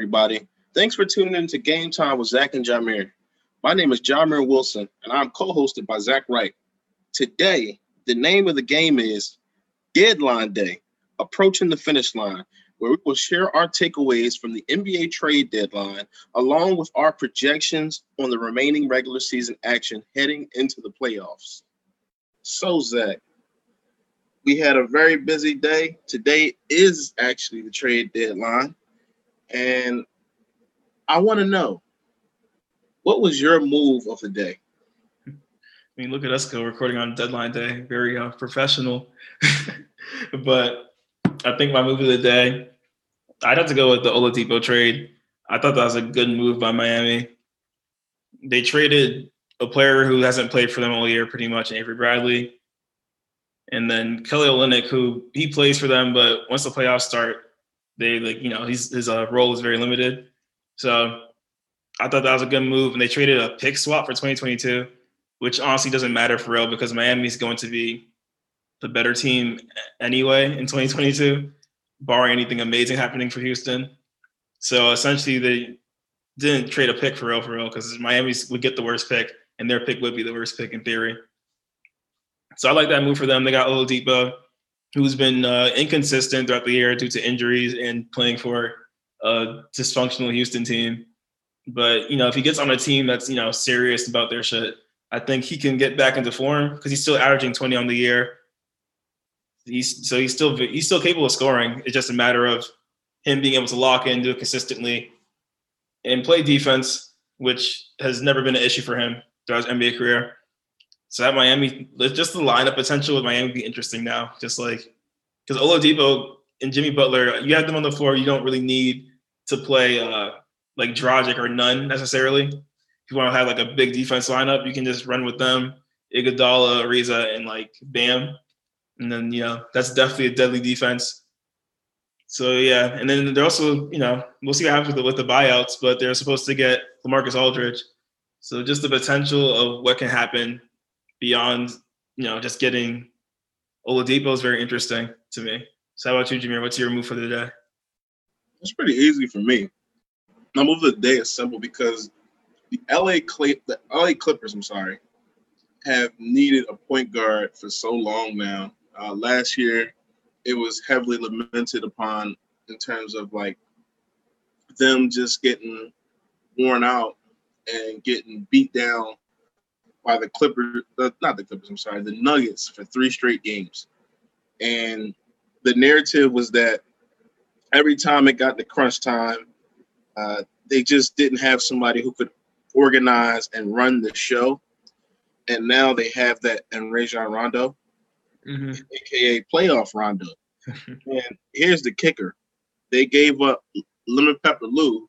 everybody. Thanks for tuning in to Game Time with Zach and Jameer. My name is Jameer Wilson, and I'm co-hosted by Zach Wright. Today, the name of the game is Deadline Day, approaching the finish line, where we will share our takeaways from the NBA trade deadline, along with our projections on the remaining regular season action heading into the playoffs. So, Zach, we had a very busy day. Today is actually the trade deadline. And I want to know what was your move of the day? I mean, look at us go recording on deadline day, very uh, professional. but I think my move of the day, I'd have to go with the Oladipo trade. I thought that was a good move by Miami. They traded a player who hasn't played for them all year, pretty much, Avery Bradley. And then Kelly Olynyk, who he plays for them, but once the playoffs start, they like you know he's his uh, role is very limited. So I thought that was a good move, and they traded a pick swap for 2022, which honestly doesn't matter for real because Miami's going to be the better team anyway in 2022, barring anything amazing happening for Houston. So essentially, they didn't trade a pick for real, for real, because Miami would get the worst pick, and their pick would be the worst pick in theory. So I like that move for them. They got a little Oladipo, who's been uh, inconsistent throughout the year due to injuries and playing for a dysfunctional Houston team. But you know, if he gets on a team that's you know serious about their shit, I think he can get back into form because he's still averaging 20 on the year. He's so he's still he's still capable of scoring. It's just a matter of him being able to lock in, do it consistently, and play defense, which has never been an issue for him throughout his NBA career. So that Miami, just the lineup potential with Miami be interesting now. Just like because Oladipo and Jimmy Butler, you have them on the floor. You don't really need to play uh, like Dragic or none necessarily. If you want to have like a big defense lineup, you can just run with them, Iguodala, Ariza, and like Bam, and then you know that's definitely a deadly defense. So yeah, and then they're also you know we'll see what happens with the, with the buyouts, but they're supposed to get LaMarcus Aldridge. So just the potential of what can happen beyond you know just getting Oladipo is very interesting to me. So how about you, Jameer? What's your move for the day? It's pretty easy for me. My move of the day is simple because the LA Clip, the LA Clippers, I'm sorry, have needed a point guard for so long now. Uh, last year, it was heavily lamented upon in terms of like them just getting worn out and getting beat down by the Clippers, uh, not the Clippers, I'm sorry, the Nuggets for three straight games. And the narrative was that every time it got to crunch time, uh, they just didn't have somebody who could organize and run the show. And now they have that in Rajon Rondo, mm-hmm. aka playoff Rondo. and here's the kicker: they gave up Lemon Pepper Lou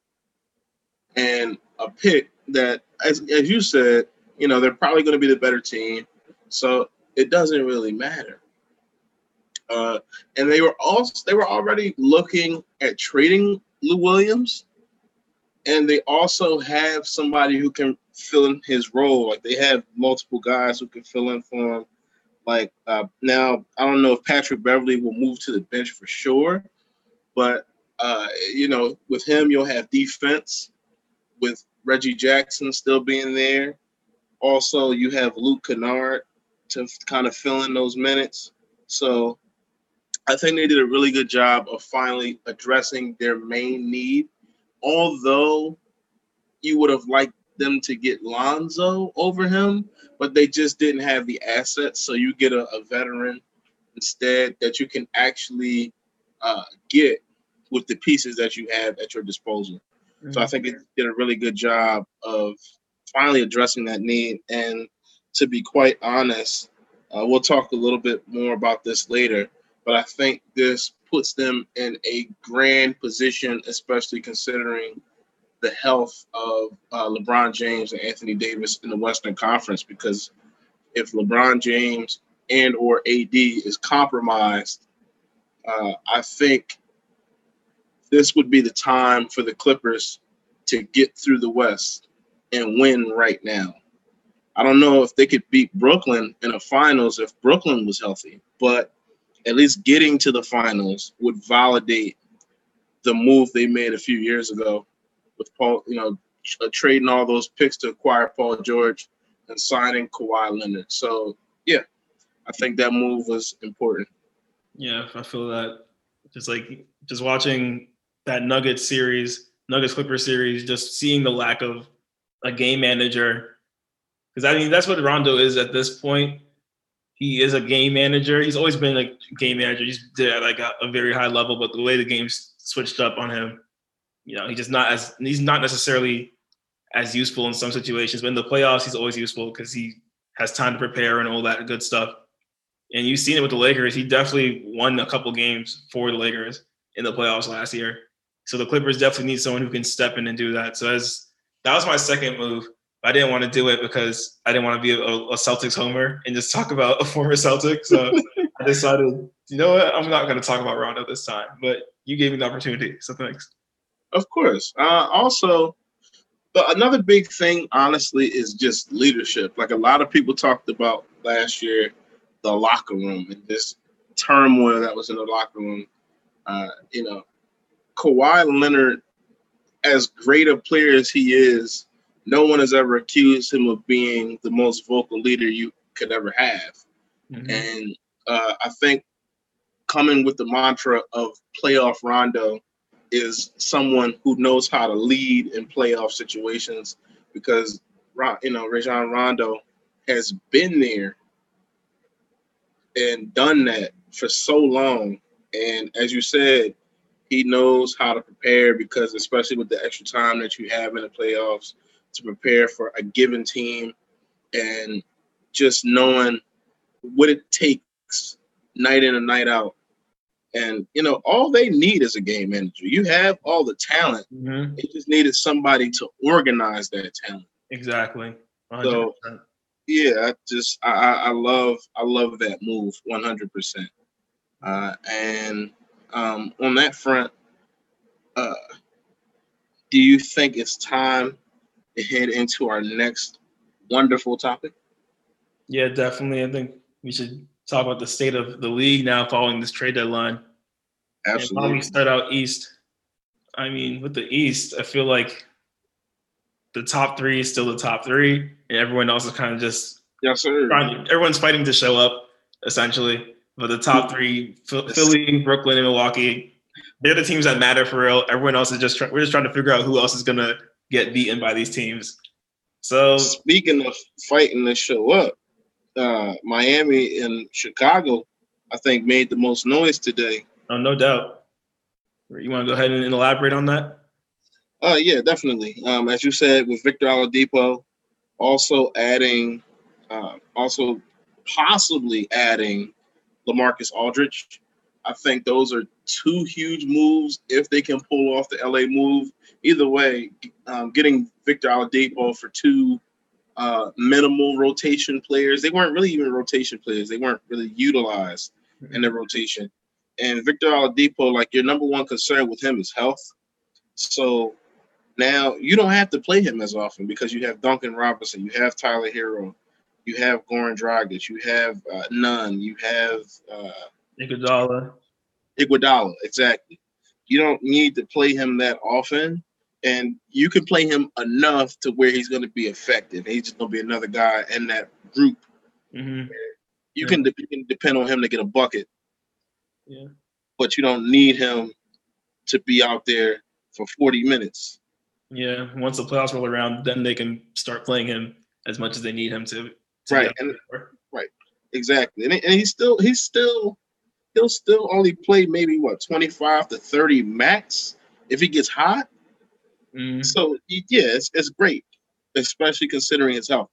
and a pick that, as, as you said, you know, they're probably going to be the better team. So it doesn't really matter. Uh, and they were also they were already looking at trading Lou Williams, and they also have somebody who can fill in his role. Like they have multiple guys who can fill in for him. Like uh, now, I don't know if Patrick Beverley will move to the bench for sure, but uh, you know, with him, you'll have defense with Reggie Jackson still being there. Also, you have Luke Kennard to kind of fill in those minutes. So I think they did a really good job of finally addressing their main need. Although you would have liked them to get Lonzo over him, but they just didn't have the assets. So you get a, a veteran instead that you can actually uh, get with the pieces that you have at your disposal. Mm-hmm. So I think they did a really good job of finally addressing that need. And to be quite honest, uh, we'll talk a little bit more about this later, but I think this puts them in a grand position, especially considering the health of uh, LeBron James and Anthony Davis in the Western Conference. Because if LeBron James and or AD is compromised, uh, I think this would be the time for the Clippers to get through the West and win right now. I don't know if they could beat Brooklyn in the finals if Brooklyn was healthy, but at least getting to the finals would validate the move they made a few years ago with Paul, you know, uh, trading all those picks to acquire Paul George and signing Kawhi Leonard. So yeah, I think that move was important. Yeah, I feel that. Just like just watching that Nuggets series, Nuggets Clippers series, just seeing the lack of a game manager. Because I mean, that's what Rondo is at this point. He is a game manager. He's always been a game manager. He's did at like a, a very high level, but the way the game's switched up on him, you know, he's just not as he's not necessarily as useful in some situations. But in the playoffs, he's always useful because he has time to prepare and all that good stuff. And you've seen it with the Lakers. He definitely won a couple games for the Lakers in the playoffs last year. So the Clippers definitely need someone who can step in and do that. So as that was my second move. I didn't want to do it because I didn't want to be a, a Celtics homer and just talk about a former Celtic. So I decided, you know what, I'm not going to talk about Rondo this time. But you gave me the opportunity, so thanks. Of course. Uh, also, but another big thing, honestly, is just leadership. Like a lot of people talked about last year, the locker room and this turmoil that was in the locker room. Uh, you know, Kawhi Leonard, as great a player as he is, no one has ever accused him of being the most vocal leader you could ever have. Mm-hmm. And uh, I think coming with the mantra of playoff Rondo is someone who knows how to lead in playoff situations because you know Rajon Rondo has been there and done that for so long. And as you said, he knows how to prepare because, especially with the extra time that you have in the playoffs, to prepare for a given team and just knowing what it takes night in and night out. And you know, all they need is a game manager. You have all the talent. Mm-hmm. They just needed somebody to organize that talent. Exactly. 100%. So yeah, I just I, I love I love that move 100. percent uh, And um, on that front, uh, do you think it's time to head into our next wonderful topic? Yeah, definitely. I think we should talk about the state of the league now following this trade deadline. Absolutely. And we start out east. I mean, with the East, I feel like the top three is still the top three, and everyone else is kind of just yes, sir. Everyone's fighting to show up essentially. But the top three, Philly, Brooklyn, and Milwaukee, they're the teams that matter for real. Everyone else is just try- we're just trying to figure out who else is gonna get beaten by these teams. So speaking of fighting to show up, uh, Miami and Chicago, I think, made the most noise today. Oh, no doubt. You want to go ahead and elaborate on that? Uh, yeah, definitely. Um, as you said, with Victor Oladipo, also adding, uh, also possibly adding LaMarcus Aldridge. I think those are two huge moves if they can pull off the LA move. Either way, um, getting Victor Oladipo for two uh, minimal rotation players. They weren't really even rotation players. They weren't really utilized in the rotation. And Victor Oladipo, like your number one concern with him is health. So now you don't have to play him as often because you have Duncan Robinson, you have Tyler Herro, you have Goran Dragic, you have uh, Nunn, you have uh, Iguodala. Iguodala, exactly. You don't need to play him that often, and you can play him enough to where he's going to be effective. He's just going to be another guy in that group. Mm-hmm. You, yeah. can de- you can depend on him to get a bucket. Yeah. But you don't need him to be out there for 40 minutes. Yeah, once the playoffs roll around, then they can start playing him as much as they need him to. Right, and, right, exactly, and, and he's still he's still he'll still only play maybe what 25 to 30 max if he gets hot. Mm. So yeah, it's, it's great, especially considering his health.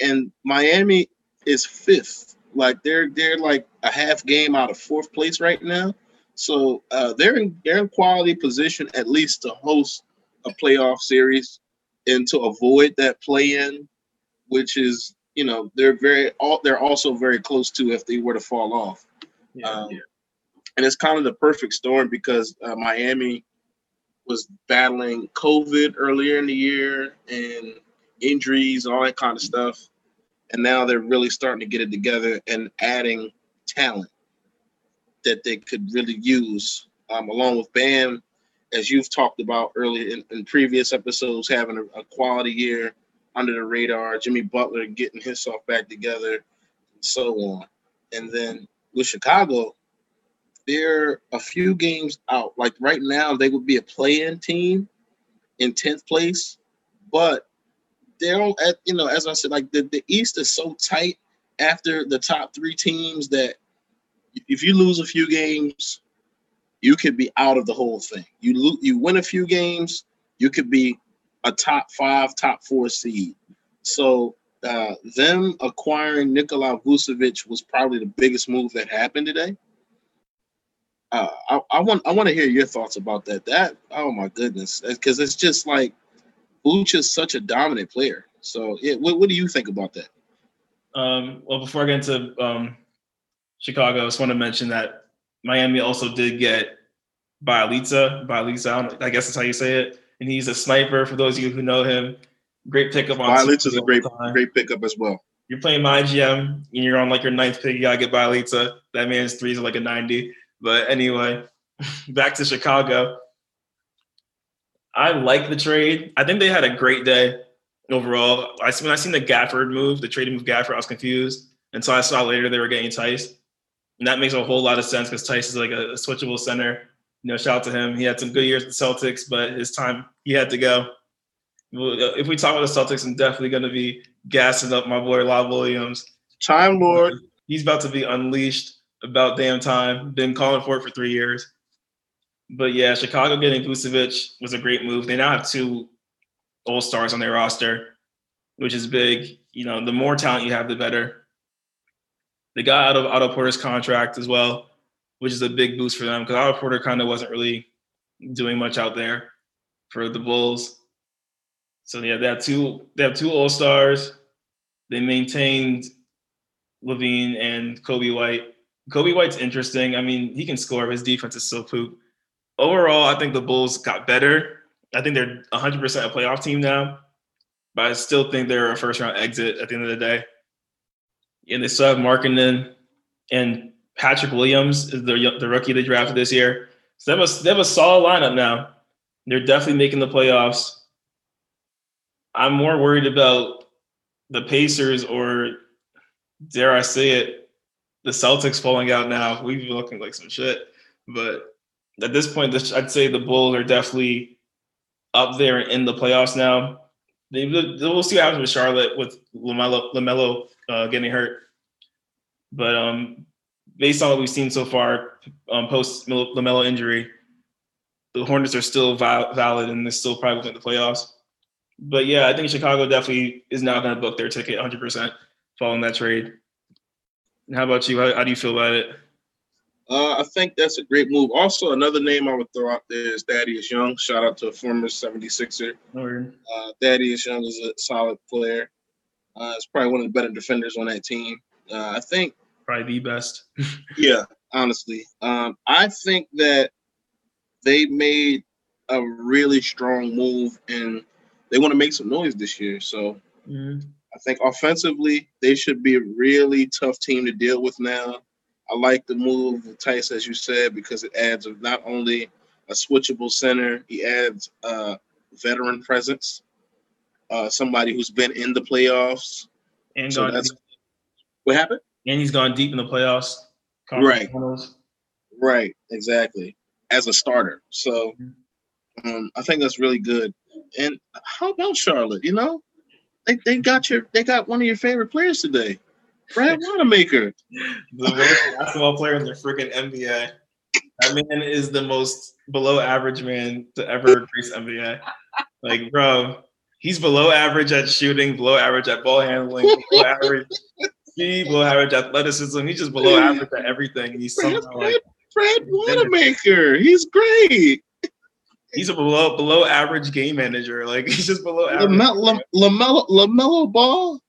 And Miami is fifth. Like they're they're like a half game out of fourth place right now. So uh, they're in they're in quality position at least to host a playoff series and to avoid that play in, which is you know they're very all they're also very close to if they were to fall off. Yeah, um, yeah. And it's kind of the perfect storm because uh, Miami was battling COVID earlier in the year and injuries, all that kind of stuff. And now they're really starting to get it together and adding talent that they could really use, um, along with Bam as you've talked about earlier in, in previous episodes, having a, a, quality year under the radar. Jimmy Butler getting himself back together, and so on. And then with Chicago, they're a few games out. Like right now, they would be a play-in team in tenth place, but they're at you know as I said, like the, the East is so tight after the top three teams that if you lose a few games, you could be out of the whole thing. You lo- you win a few games, you could be a top five, top four seed. So uh, them acquiring Nikola Vucevic was probably the biggest move that happened today. Uh, I, I, want I want to hear your thoughts about that. That oh my goodness, because it's just like Vooch is such a dominant player. So yeah, what, what do you think about that? Um, well, before I get into um, Chicago, I just want to mention that Miami also did get Bjelica. Bjelica, I guess that's how you say it. And he's a sniper. For those of you who know him, great pickup on. Bjelica is a great, great pickup as well. You're playing my GM and you're on like your ninth pick. You gotta get Bjelica. That man's threes are like a 90. But anyway, back to Chicago. I like the trade. I think they had a great day overall. I when I seen the Gafford move, the trading move Gafford, I was confused until I saw later they were getting Theis, and that makes a whole lot of sense because Theis is like a, switchable center. You know, shout out to him. He had some good years with the Celtics, but his time he had to go. If we talk about the Celtics, I'm definitely going to be gassing up my boy Rob Williams. Time Lord. He's about to be unleashed about damn time. Been calling for it for three years. But yeah, Chicago getting Vucevic was a great move. They now have two all stars on their roster, which is big. You know, the more talent you have, the better. They got out of Otto Porter's contract as well, which is a big boost for them because Otto Porter kind of wasn't really doing much out there for the Bulls. So yeah, they have two they have two all stars. They maintained LaVine and Coby White. Coby White's interesting. I mean, he can score. But his defense is so poop overall, I think the Bulls got better. I think they're 100% a playoff team now, but I still think they're a first round exit at the end of the day. And they still have Markkanen and Patrick Williams is the, the rookie they drafted this year. So they have, a, they have a solid lineup now. They're definitely making the playoffs. I'm more worried about the Pacers or, dare I say it, the Celtics falling out now. We've been looking like some shit. But at this point, I'd say the Bulls are definitely up there in the playoffs now. We'll see what happens with Charlotte with LaMelo, LaMelo uh, getting hurt. But um, based on what we've seen so far, um, post LaMelo injury, the Hornets are still val- valid and they're still probably in the playoffs. But yeah, I think Chicago definitely is now going to book their ticket 100% following that trade. And how about you? How, how do you feel about it? Uh, I think that's a great move. Also, another name I would throw out there is Thaddeus Young. Shout out to a former 76er. Uh, Thaddeus Young is a solid player. Uh, it's probably one of the better defenders on that team. Uh, I think probably the best. yeah, honestly, um, I think that they made a really strong move and they want to make some noise this year. So mm-hmm. I think offensively they should be a really tough team to deal with now. I like the move of Theis, as you said, because it adds not only a switchable center, he adds a veteran presence, uh, somebody who's been in the playoffs. And so that's what happened. And he's gone deep in the playoffs. Right. Right. Exactly. As a starter, so mm-hmm. um, I think that's really good. And how about Charlotte? You know, they, they got your they got one of your favorite players today. Brad Wanamaker. the worst basketball player in the freaking NBA. That man is the most below average man to ever grace NBA. Like, bro, he's below average at shooting, below average at ball handling, below average below average athleticism. He's just below average at everything. He's somehow Brad, like Brad Wanamaker. He's great. He's a below below average game manager. Like he's just below average. LaMelo, LaMelo, LaMelo Ball.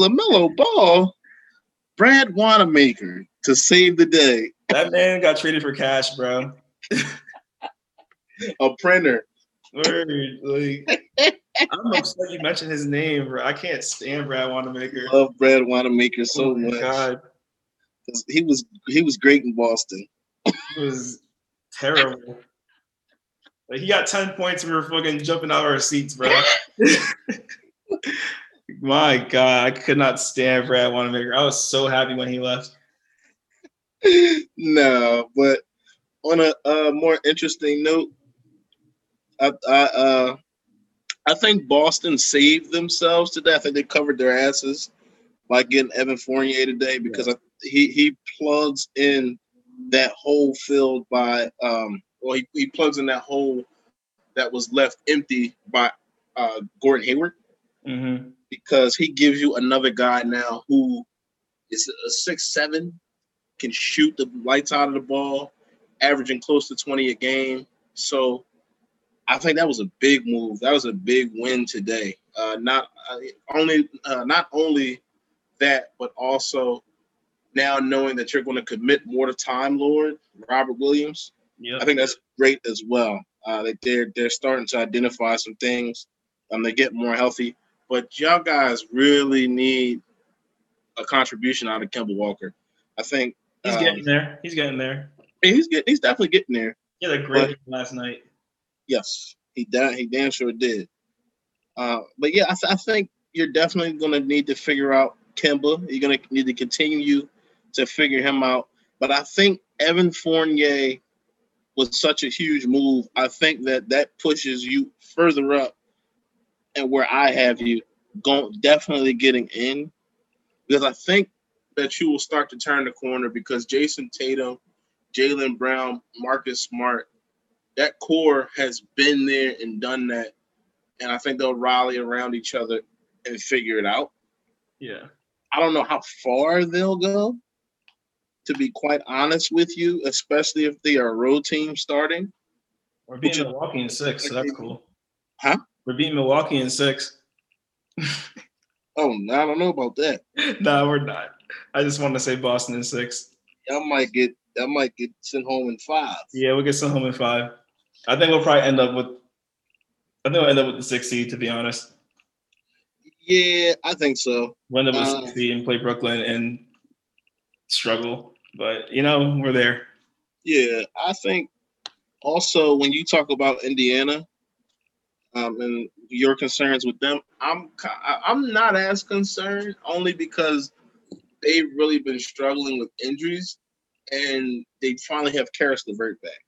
LaMelo Ball, Brad Wanamaker to save the day. That man got traded for cash, bro. a printer. Word, like, I'm upset you mentioned his name, bro. I can't stand Brad Wanamaker. Love Brad Wanamaker so oh much. God. He was he was great in Boston. He was terrible. Like he got 10 points and we were fucking jumping out of our seats, bro. My God, I could not stand Brad Wanamaker. I was so happy when he left. no, but on a uh, more interesting note, I, I uh, I think Boston saved themselves today. I think they covered their asses by getting Evan Fournier today because yeah. I, he he plugs in that hole filled by um well he, he plugs in that hole that was left empty by uh Gordon Hayward mm-hmm. because he gives you another guy now who is a six seven can shoot the lights out of the ball, averaging close to 20 a game. So I think that was a big move. That was a big win today. Uh, not uh, only uh, not only that, but also now knowing that you're going to commit more to Time Lord Robert Williams. Yeah, I think that's great as well. Uh, that they're they're starting to identify some things. Um, they get more healthy, but y'all guys really need a contribution out of Kemba Walker. I think he's um, getting there. He's getting there. He's getting. He's definitely getting there. He had a great but, last night. Yes, he damn he damn sure did. Uh, but yeah, I, th- I think you're definitely going to need to figure out Kemba. You're going to need to continue to figure him out. But I think Evan Fournier was such a huge move. I think that that pushes you further up, and where I have you going, definitely getting in, because I think that you will start to turn the corner because Jayson Tatum, Jaylen Brown, Marcus Smart, that core has been there and done that, and I think they'll rally around each other and figure it out. Yeah. I don't know how far they'll go, to be quite honest with you, especially if they are a road team starting. We're beating Milwaukee in six, so that's cool. Huh? We're beating Milwaukee in six. oh, I don't know about that. no, nah, we're not. I just want to say Boston in six. I might get I might get sent home in five. Yeah, we'll get sent home in five. I think we'll probably end up with I think we'll end up with the six seed to be honest. Yeah, I think so. We'll end up with uh, six seed and play Brooklyn and struggle. But you know, we're there. Yeah, I think also when you talk about Indiana um, and your concerns with them, I'm I'm not as concerned only because they've really been struggling with injuries, and they finally have Caris LeVert back.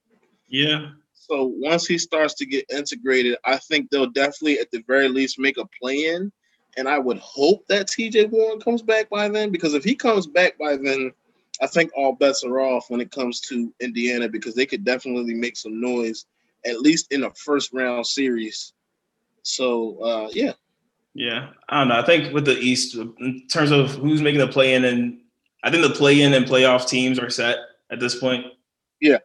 Yeah. So once he starts to get integrated, I think they'll definitely, at the very least, make a play in. And I would hope that TJ Warren comes back by then, because if he comes back by then, I think all bets are off when it comes to Indiana because they could definitely make some noise, at least in a first round series. So uh, yeah. Yeah, I don't know. I think with the East, in terms of who's making the play in, and I think the play in and playoff teams are set at this point. Yeah.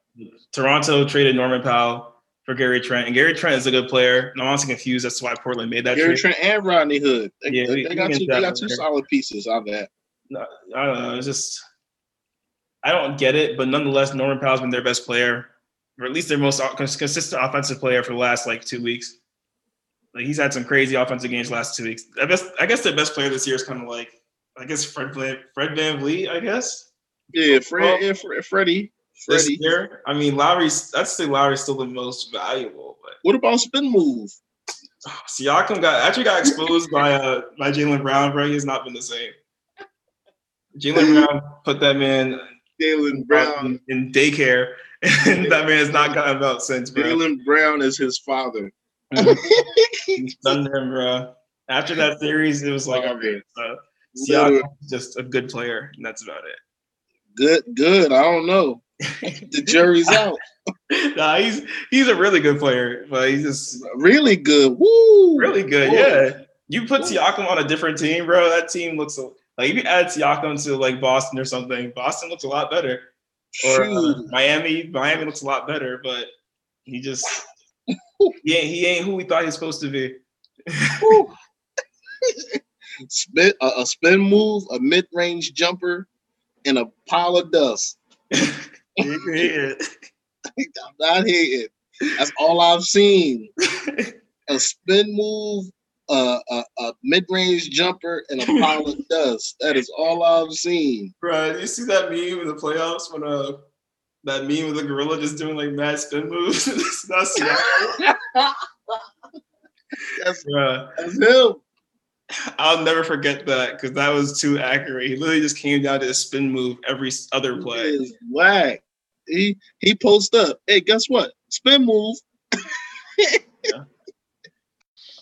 Toronto traded Norman Powell for Gary Trent, and Gary Trent is a good player. And I'm honestly confused as to why Portland made that. Gary trade. Trent and Rodney Hood. They, yeah, they, they got two. They got two solid pieces on that. No, I don't know. It's just I don't get it, but nonetheless, Norman Powell's been their best player, or at least their most uh, consistent offensive player for the last like two weeks. Like he's had some crazy offensive games last two weeks. I guess I guess the best player this year is kind of like I guess Fred Fred VanVleet. I guess. Yeah, Fred. Well, yeah, Fred, Freddie. Freddie. This year, I mean, Lowry's. I'd say Lowry's still the most valuable. But what about spin move? Oh, Siakam got actually got exposed by uh by Jaylen Brown, bro. He's not been the same. Jaylen Brown put that man Jaylen Brown in daycare, and that man has not gotten about since. Bro. Jaylen Brown is his father. He's done him, bro. After that series, it was like, okay, uh, Siakam just a good player, and that's about it. Good, good. I don't know. the jury's out. nah, he's he's a really good player, but he's just really good. Woo! Really good, Woo. yeah. You put Siakam on a different team, bro. That team looks like if you add Siakam to like Boston or something, Boston looks a lot better. Or uh, Miami, Miami looks a lot better, but he just he ain't, he ain't who we thought he was supposed to be. spin a, a, spin move, a mid range jumper, and a pile of dust. I'm not hitting. That's all I've seen. a spin move, a, a, a mid-range jumper and a pile of dust. That is all I've seen. Bro, you see that meme in the playoffs when uh that meme with the gorilla just doing like mad spin moves. that's That's, yeah. that's him. I'll never forget that because that was too accurate. He literally just came down to a spin move every other He play. is whack. He he post up. Hey, guess what? Spin move.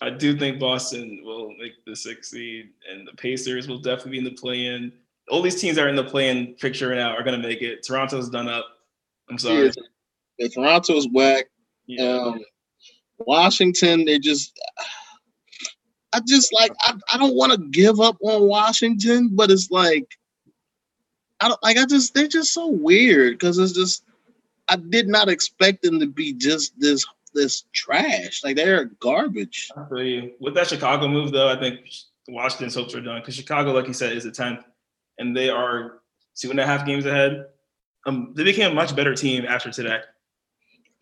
I do think Boston will make the sixth seed, and the Pacers will definitely be in the play-in. All these teams that are in the play-in picture now are going to make it. Toronto's done up. I'm sorry. Yeah, the Toronto's whack. Yeah. Um, Washington, they just. I just like I, I don't want to give up on Washington, but it's like I don't like I just they're just so weird because it's just I did not expect them to be just this this trash. Like they're garbage. I feel you. With that Chicago move, though, I think Washington's hopes are done because Chicago, like you said, is a tenth, and they are two and a half games ahead. Um, they became a much better team after today.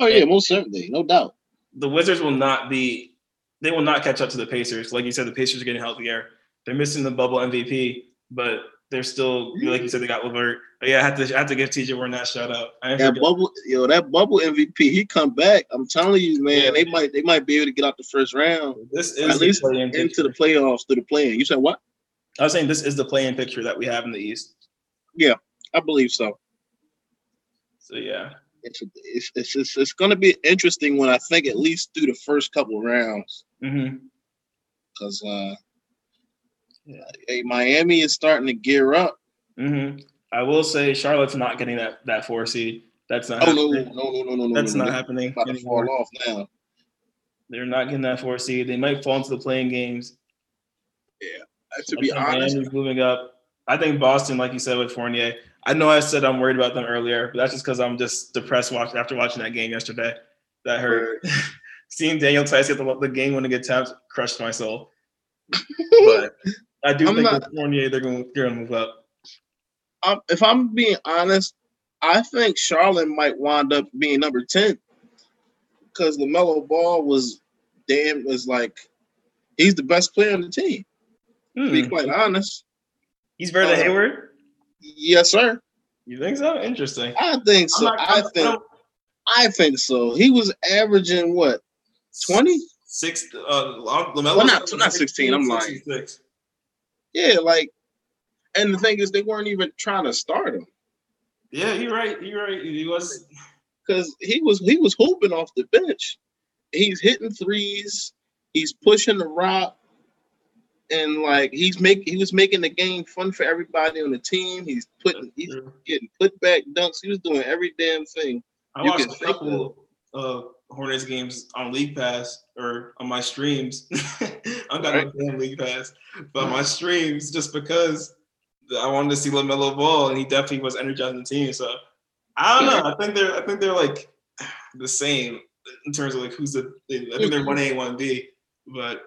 Oh yeah, most certainly, no doubt. The Wizards will not be. They will not catch up to the Pacers. Like you said, the Pacers are getting healthier. They're missing the bubble MVP, but they're still like you said. They got Levert. But yeah, I have to. I have to give TJ Warren that shout out. That bubble, yo, that bubble MVP, he come back. I'm telling you, man, Yeah. they might they might be able to get out the first round, This is the least into the playoffs through the play-in. You said what? I was saying this is the play-in picture that we have in the East. Yeah, I believe so. So yeah, It's it's it's, it's, it's going to be interesting when I think at least through the first couple of rounds hmm because uh. Hey, Miami is starting to gear up. hmm I will say Charlotte's not getting that that four seed. That's not. Oh no, no, happening. no, no, no, no, That's no, not no. happening About to fall off now. They're not getting that four seed. They might fall into the playing games. Uh, To I be honest, Miami's moving up. I think Boston, like you said with Fournier. I know I said I'm worried about them earlier, but that's just because I'm just depressed watch, after watching that game yesterday. That hurt. Seeing Daniel Theis get the, the game winning attempt crushed my soul. But I do I'm think not- with Fournier, they're going they're going to move up. um, if I'm being honest, I think Charlotte might wind up being number ten because Lamelo Ball was damn was like he's the best player on the team. To be Hmm. quite honest, He's better than Uh, Hayward. yes, sir. You think so? Interesting. I think so. not- I think I'm- I think so. He was averaging what twenty six. Six. Uh, Lamelo. Well, not- not 16, I'm lying. 66. Yeah, like, and the thing is, they weren't even trying to start him Yeah, you're right. You're right. He was. because he was he was hooping off the bench. He's hitting threes. He's pushing the rock, and like he's make he was making the game fun for everybody on the team. He's putting he's getting put back dunks. He was doing every damn thing. I You watched a couple uh, Hornets games on League Pass or on my streams. I'm got no damn League Pass, but my streams just because I wanted to see Lamelo Ball and he definitely was energizing the team. So I don't know. I think they're I think they're like the same in terms of like who's the. I think they're one A one B, but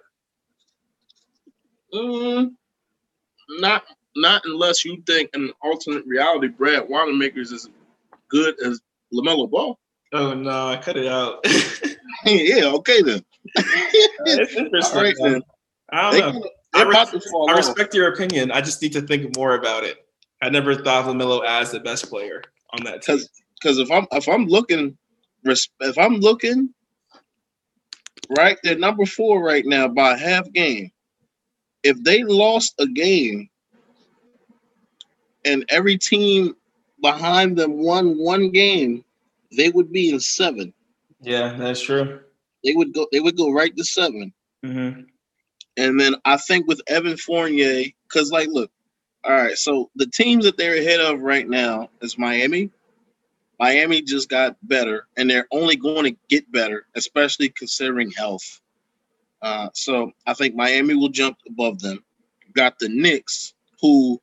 Mm, not not unless you think an alternate reality Brad Wanamaker's is as good as Lamelo Ball. oh no, I cut it out. yeah, okay then. it's interesting. All right man. then. I don't know. they're I I respect your opinion. I just need to think more about it. I never thought of Lamelo as the best player on that team. because if I'm if I'm looking if I'm looking right, they're number four right now by half game. If they lost a game and every team behind them won one game, they would be in seven. Yeah, that's true. They would go they would go right to seven. hmm And then I think with Evan Fournier, because like, look, all right, so the teams that they're ahead of right now is Miami. Miami just got better, and they're only going to get better, especially considering health. Uh, so I think Miami will jump above them. Got the Knicks, who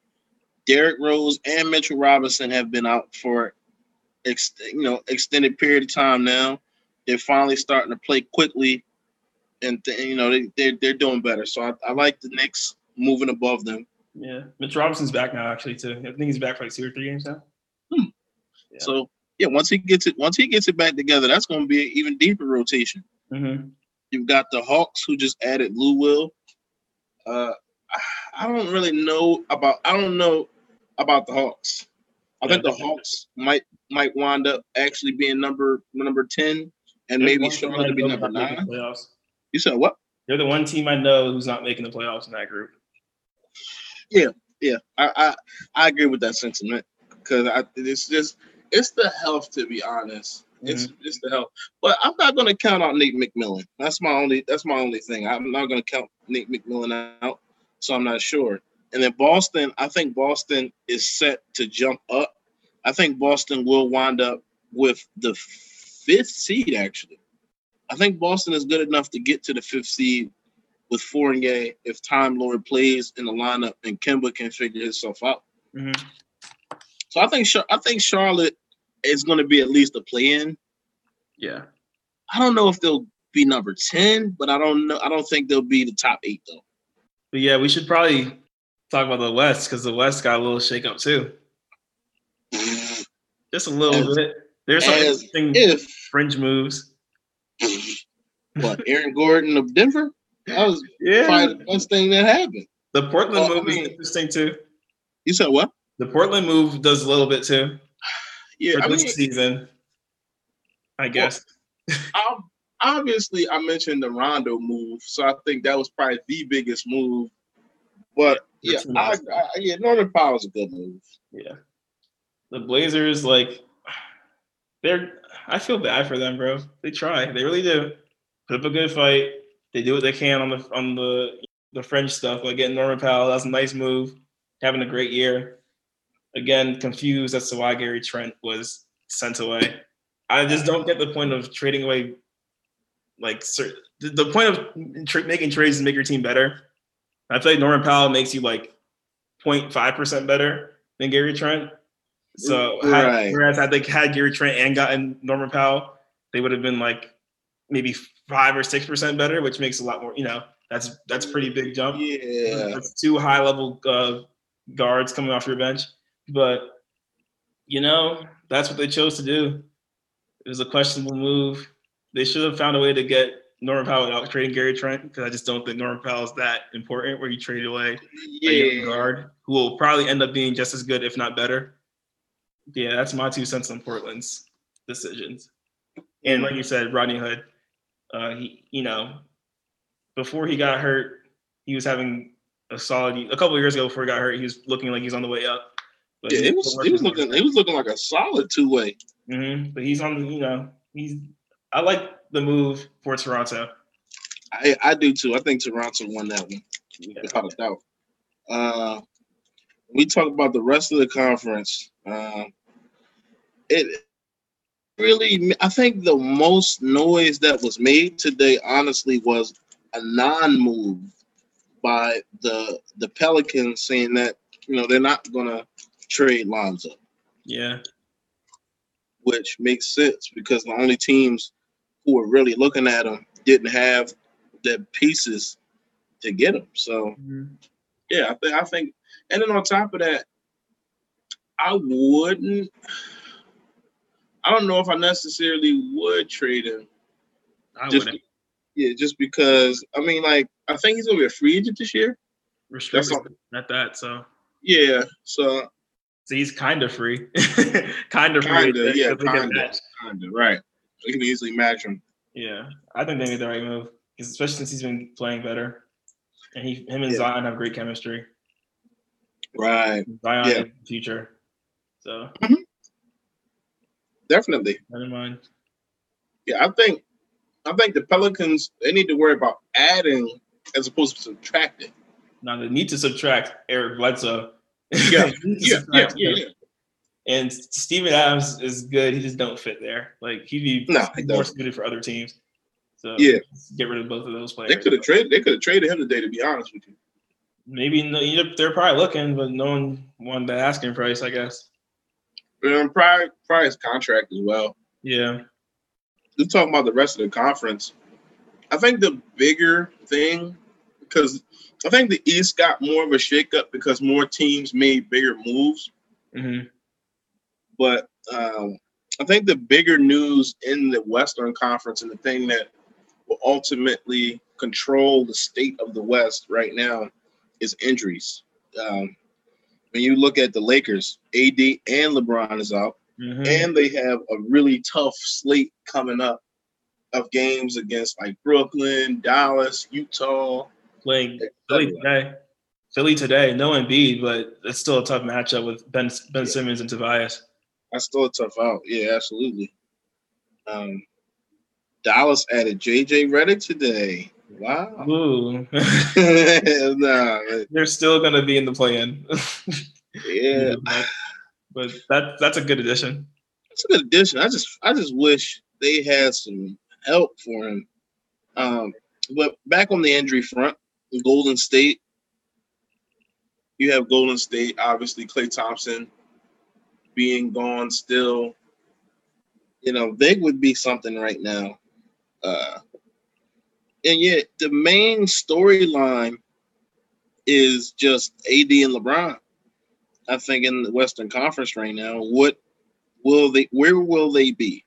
Derrick Rose and Mitchell Robinson have been out for, ex- you know, extended period of time now. They're finally starting to play quickly and th- you know they they're, they're doing better. So I, I like the Knicks moving above them. Yeah, Mitch Robinson's back now, actually, too. I think he's back for like two or three games now. Yeah. So yeah, once he gets it, once he gets it back together, that's going to be an even deeper rotation. hmm You've got the Hawks who just added Lou Will. Uh, I don't really know about I don't know about the Hawks. I think the Hawks might might wind up actually being number number ten, and maybe Charlotte to be number nine. You said what? They're the one team I know who's not making the playoffs in that group. Yeah, yeah, I I, I agree with that sentiment because it's just it's the health to be honest. It's mm-hmm. it's the health, but I'm not going to count out Nate McMillan. That's my only that's my only thing. I'm not going to count Nate McMillan out, so I'm not sure. And then Boston, I think Boston is set to jump up. I think Boston will wind up with the fifth seed. Actually, I think Boston is good enough to get to the fifth seed with Fournier if Time Lord plays in the lineup and Kemba can figure himself out. Mm-hmm. So I think I think Charlotte is going to be at least a play-in. Yeah. I don't know if they'll be number ten, but I don't know. I don't think they'll be the top eight though. But yeah, we should probably talk about the West because the West got a little shake up too. Just a little as, bit. There's some interesting if, fringe moves. What Aaron Gordon of Denver? That was yeah. probably the best thing that happened. The Portland move I mean, is interesting too. You said what? The Portland move does a little bit too. Yeah, for I this mean, season, I guess. Well, obviously, I mentioned the Rondo move, so I think that was probably the biggest move. But yeah, I, I, yeah, Norman Powell is a good move. Yeah, the Blazers like they're. I feel bad for them, bro. They try. They really do. Put up a good fight. They do what they can on the on the the French stuff, like getting Norman Powell. That's a nice move. Having a great year. Again, confused as to why Gary Trent was sent away. I just don't get the point of trading away. Like the point of tra- making trades is make your team better. I feel like Norman Powell makes you like 0.5 percent better than Gary Trent. So right. had, whereas had they had Gary Trent and gotten Norman Powell, they would have been like maybe five or six percent better, which makes a lot more. You know, that's that's pretty big jump. Yeah, that's two high level uh, guards coming off your bench. But you know, that's what they chose to do. It was a questionable move. They should have found a way to get Norman Powell without trading Gary Trent because I just don't think Norman Powell is that important. Where you trade away yeah. a guard who will probably end up being just as good, if not better. Yeah, that's my two cents on Portland's decisions. And like you said, Rodney Hood, uh, he, you know, before he got hurt, he was having a solid. A couple years ago, before he got hurt, he was looking like he's on the way up. But yeah, it was. He was looking. He was looking like a solid two way. Mm-hmm. But he's on. You know, he's. I like the move for Toronto. I I do too. I think Toronto won that one yeah. without a doubt. Uh, we talk about the rest of the conference. Uh, it really, I think the most noise that was made today, honestly, was a non-move by the the Pelicans saying that you know they're not gonna trade Lonzo. Yeah, which makes sense because the only teams who were really looking at him didn't have the pieces to get him. So mm-hmm. yeah, I think I think, and then on top of that, I wouldn't. I don't know if I necessarily would trade him. I just, wouldn't. Yeah, just because I mean, like, I think he's gonna be a free agent this year. Restricted at that, so yeah. So, so he's kind of free, kind of free. Kinda, yeah, kind of, right. We can easily match him. Yeah, I think they made the right move, especially since he's been playing better, and he, him and yeah. Zion have great chemistry. Right. Zion yeah. the future. So. Mm-hmm. Definitely. Never mind. Yeah, I think I think the Pelicans they need to worry about adding as opposed to subtracting. Now they need to subtract Eric Bledsoe. Yeah, yeah, yeah, yeah, yeah, And Steven Adams is good. He just don't fit there. Like he'd be no, more suited for other teams. So yeah, get rid of both of those players. They could have traded. They could have traded him today. To be honest with you, maybe no, they're probably looking, but no one wanted the asking price. I guess. Um, prior, prior his contract as well. Yeah. We're talking about the rest of the conference. I think the bigger thing, because I think the East got more of a shakeup because more teams made bigger moves. Mm-hmm. But um, I think the bigger news in the Western Conference and the thing that will ultimately control the state of the West right now is injuries. Um, when you look at the Lakers, AD and LeBron is out, Mhm. and they have a really tough slate coming up of games against like Brooklyn, Dallas, Utah. playing Philly today. Philly today, no Embiid, but it's still a tough matchup with Ben Ben Yeah. Simmons and Tobias. That's still a tough out. Yeah, absolutely. Um, Dallas added JJ Redick today. Wow. Ooh, nah, they're still gonna be in the play-in. yeah, but that that's a good addition. it's a good addition. I just, I just wish they had some help for him. Um, but back on the injury front, Golden State. You have Golden State, obviously Klay Thompson being gone still. You know, they would be something right now. Uh, and yet the main storyline is just AD and LeBron. I think in the Western Conference right now, what will they where will they be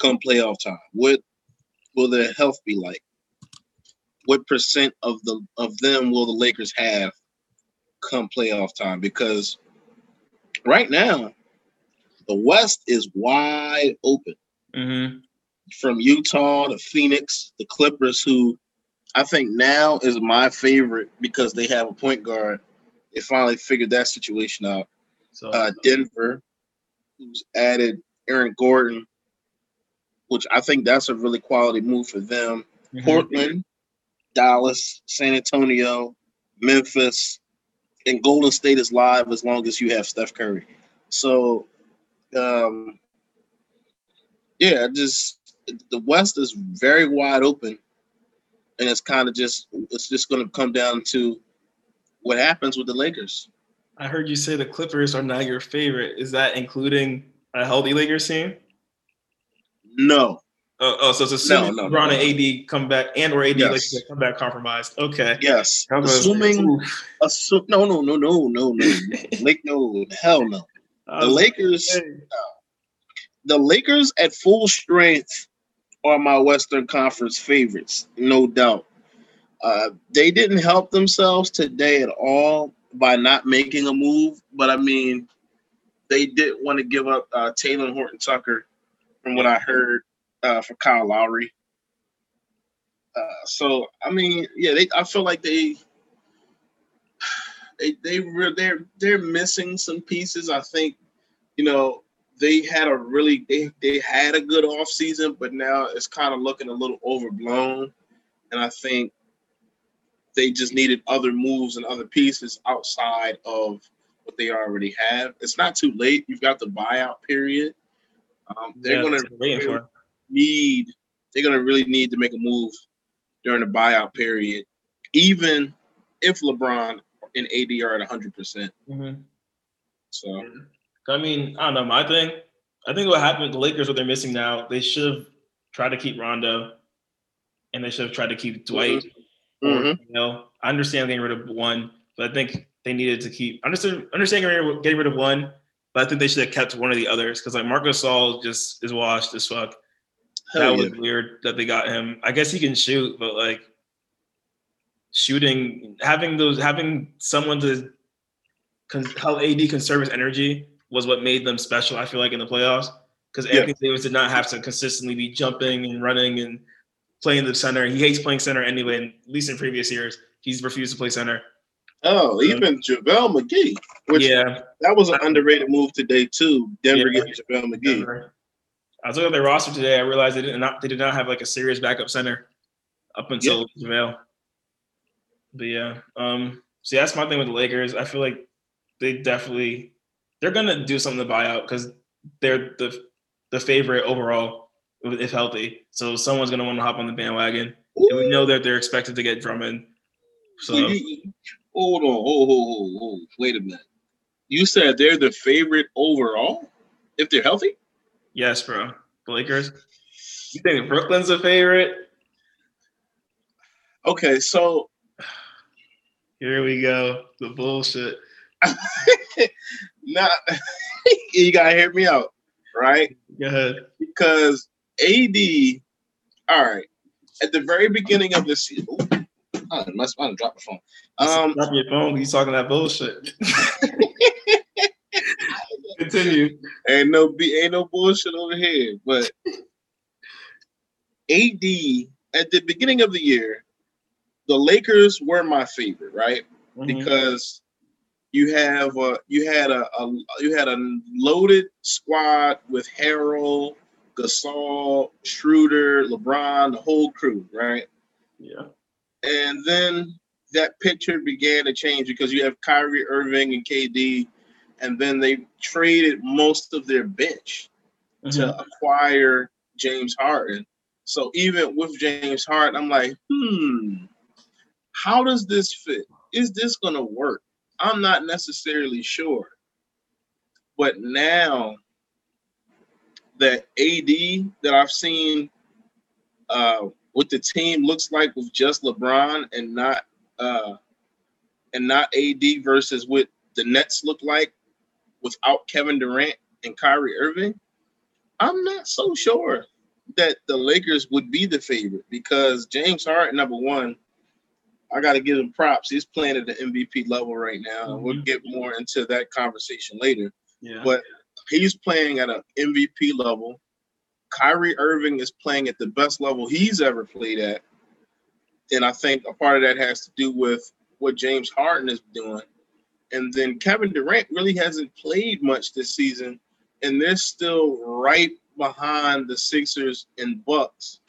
come playoff time? What will their health be like? What percent of the of them will the Lakers have come playoff time? Because right now, the West is wide open hmm from Utah to Phoenix, the Clippers, who I think now is my favorite because they have a point guard. They finally figured that situation out. So Uh, Denver, who's added Aaron Gordon, which I think that's a really quality move for them. mhm. Portland, Dallas, San Antonio, Memphis, and Golden State is live as long as you have Steph Curry. So, um, yeah, just the West is very wide open, and it's kind of just it's just going to come down to what happens with the Lakers. I heard you say the Clippers are not your favorite. Is that including a healthy Lakers team? No, Oh, oh so it's assuming No, no, LeBron no, and AD come back and or AD Yes. Lakers come back compromised. Okay. yes, I was gonna say, assuming, oof. assume, no, no, no, no, no, no, Lake, no, hell no. The Lakers. gonna say, the Lakers at full strength are my Western Conference favorites, no doubt. Uh, they didn't help themselves today at all by not making a move, but I mean, they did want to give up uh, Talen Horton Tucker, from what I heard, uh, for Kyle Lowry. Uh, so I mean, yeah, they. I feel like they. They they re- they're they're missing some pieces. I think, you know, they had a really they they had a good off season, but now it's kind of looking a little overblown. And I think they just needed other moves and other pieces outside of what they already have. It's not too late. You've got the buyout period. Um, they're yeah, gonna that's what we're waiting for. need they're gonna really need to make a move during the buyout period, even if LeBron and AD are at 100. percent Mhm. So I mean, I don't know. My thing, I think what happened, with the Lakers, what they're missing now, they should have tried to keep Rondo, and they should have tried to keep Dwight. Or, Mhm. you know, I understand getting rid of one, but I think they needed to keep. Understand, understand getting rid of- getting rid of one, but I think they should have kept one of the others because like Marc Gasol just is washed as fuck. hell that yeah. was weird that they got him. I guess he can shoot, but like shooting, having those, having someone to con- help AD conserve his energy was what made them special. I feel like in the playoffs because Yeah. Anthony Davis did not have to consistently be jumping and running and playing the center. He hates playing center anyway. And at least in previous years, he's refused to play center. Oh, even JaVale McGee, which yeah, that was an underrated move today too. Denver Yeah. getting JaVale McGee. Denver. I was looking at their roster today. I realized they did not they did not have like a serious backup center up until JaVale. But yeah, um, see that's my thing with the Lakers. I feel like they definitely they're gonna do something to buy out because they're the the favorite overall if healthy. So someone's gonna want to hop on the bandwagon, and we know that they're expected to get Drummond. So hold on, hold, hold, hold, hold. Wait a minute. You said they're the favorite overall if they're healthy. yes, bro, the Lakers. You think Brooklyn's a favorite? Okay, so Here we go. The bullshit. not you gotta hear me out, right? Go ahead. because AD, all right, at the very beginning of the season, ooh, I must I dropped the phone. Um, Drop your phone. He's talking that bullshit. Continue. Ain't no be ain't no bullshit over here. But AD at the beginning of the year, the Lakers were my favorite, right? Mhm. Because you have uh, you had a, a you had a loaded squad with Harrell, Gasol, Schroeder, LeBron, the whole crew, right? yeah. And then that picture began to change because you have Kyrie Irving and KD, and then they traded most of their bench Mhm. to acquire James Harden. So even with James Harden, I'm like, hmm, how does this fit? Is this gonna work? I'm not necessarily sure. But now that AD that I've seen uh, what the team looks like with just LeBron and not uh, and not AD versus what the Nets look like without Kevin Durant and Kyrie Irving, I'm not so sure that the Lakers would be the favorite because James Harden, number one, I got to give him props. He's playing at the MVP level right now. and We'll Mhm. get more into that conversation later. Yeah. But he's playing at an MVP level. Kyrie Irving is playing at the best level he's ever played at. And I think a part of that has to do with what James Harden is doing. And then Kevin Durant really hasn't played much this season, and they're still right behind the Sixers and Bucks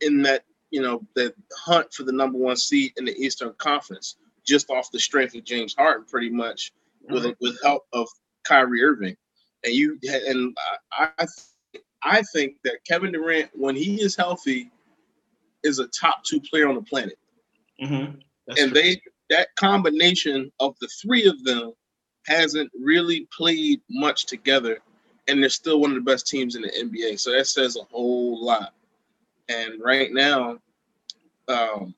in that, you know, that hunt for the number one seed in the Eastern Conference, just off the strength of James Harden, pretty much with with help of Kyrie Irving, and you and I I, I think that Kevin Durant, when he is healthy, is a top two player on the planet, Mhm. And true. they that combination of the three of them hasn't really played much together, and they're still one of the best teams in the NBA. So that says a whole lot. And right now, um,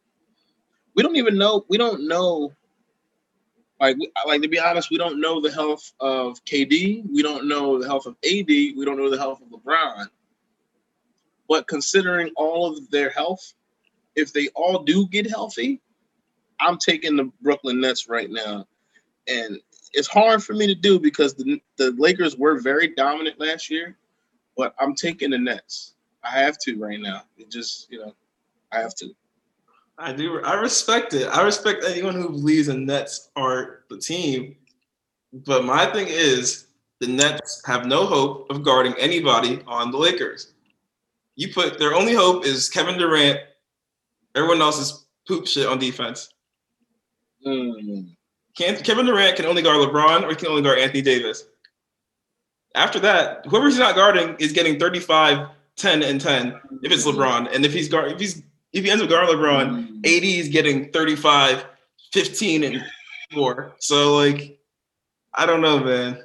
we don't even know. We don't know. Like, like to be honest, we don't know the health of KD. We don't know the health of AD. We don't know the health of LeBron. But considering all of their health, if they all do get healthy, I'm taking the Brooklyn Nets right now, and it's hard for me to do because the the Lakers were very dominant last year, but I'm taking the Nets. I have to right now. It just you know, I have to. I do. I respect it. I respect anyone who believes the Nets are the team. But my thing is, the Nets have no hope of guarding anybody on the Lakers. You put their only hope is Kevin Durant. Everyone else is poop shit on defense. Mm. Can Kevin Durant can only guard LeBron or he can only guard Anthony Davis. After that, whoever he's not guarding is getting 35, 10, and 10 if it's LeBron. And if he's guard if he's if he ends up guarding LeBron, AD is getting 35, 15, and four. So like, I don't know, man.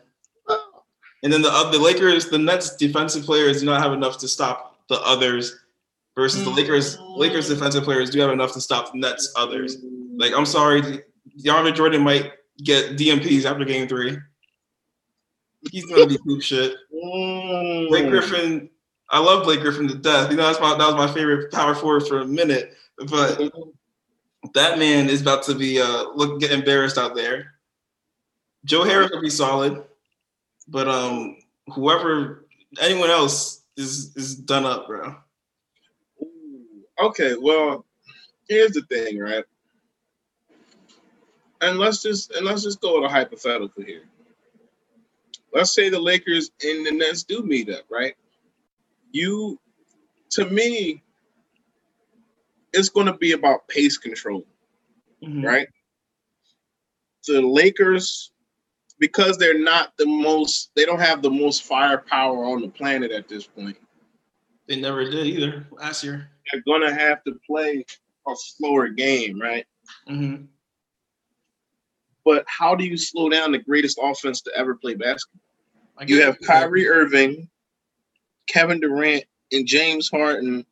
And then the uh, the Lakers, the Nets defensive players do not have enough to stop the others, versus the Lakers Lakers defensive players do have enough to stop the Nets others. Like I'm sorry, DeAndre Jordan might get DNPs after Game Three. He's gonna be poop shit. Mm. Blake Griffin, I love Blake Griffin to death. You know that's my that was my favorite power forward for a minute, but that man is about to be uh look get embarrassed out there. Joe Harris will be solid, but um whoever anyone else is is done up, bro. Okay, well, here's the thing, right? And let's just and let's just go with a hypothetical here. Let's say the Lakers and the Nets do meet up, right? You, to me, it's going to be about pace control, Mhm. right? The Lakers, because they're not the most, they don't have the most firepower on the planet at this point. They never did either last year. They're going to have to play a slower game, right? Mhm. But how do you slow down the greatest offense to ever play basketball? You have. Kyrie Irving, Kevin Durant, and James Harden,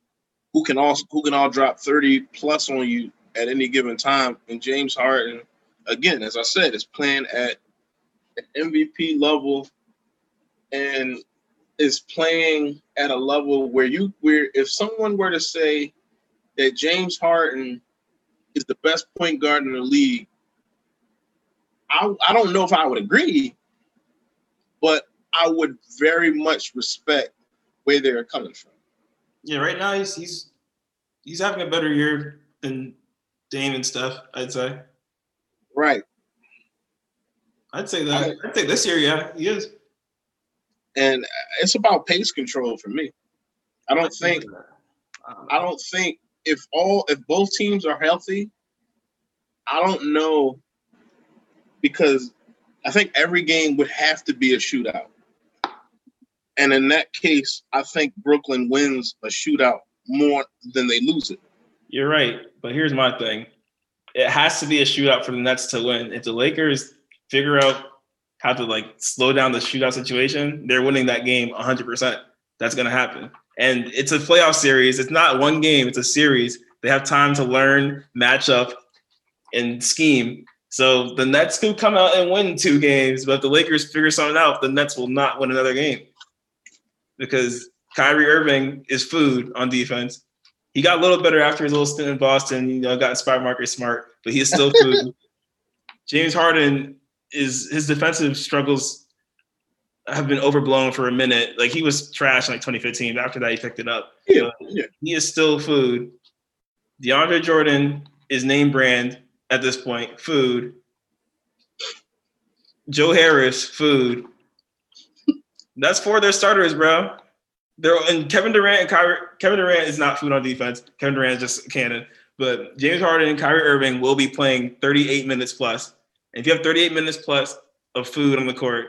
who can also who can all drop 30 plus on you at any given time. And James Harden, again, as I said, is playing at an MVP level and is playing at a level where you where if someone were to say that James Harden is the best point guard in the league, I, I don't know if I would agree, but I would very much respect where they're coming from. Yeah, right now he's he's he's having a better year than Dame and stuff. I'd say. Right. I'd say that. I'd say this year, yeah, he is. And it's about pace control for me. I don't think I don't think if all if both teams are healthy, I don't know because I think every game would have to be a shootout. And in that case, I think Brooklyn wins a shootout more than they lose it. You're right, but here's my thing: it has to be a shootout for the Nets to win. If the Lakers figure out how to like slow down the shootout situation, they're winning that game 100. percent That's gonna happen, and it's a playoff series. It's not one game; it's a series. They have time to learn, match up, and scheme. So the Nets could come out and win two games, but if the Lakers figure something out, the Nets will not win another game because Kyrie Irving is food on defense. He got a little better after his little stint in Boston. You know, got inspired Marcus Smart, but he is still food. James Harden is his defensive struggles have been overblown for a minute. Like he was trash in like 2015. But after that, he picked it up. Yeah, yeah. He is still food. DeAndre Jordan is name brand at this point. Food. Joe Harris, food. That's four of their starters, bro. They're and Kevin Durant and Kyrie. Kevin Durant is not food on defense. Kevin Durant is just a cannon. But James Harden and Kyrie Irving will be playing 38 minutes plus. And if you have 38 minutes plus of food on the court,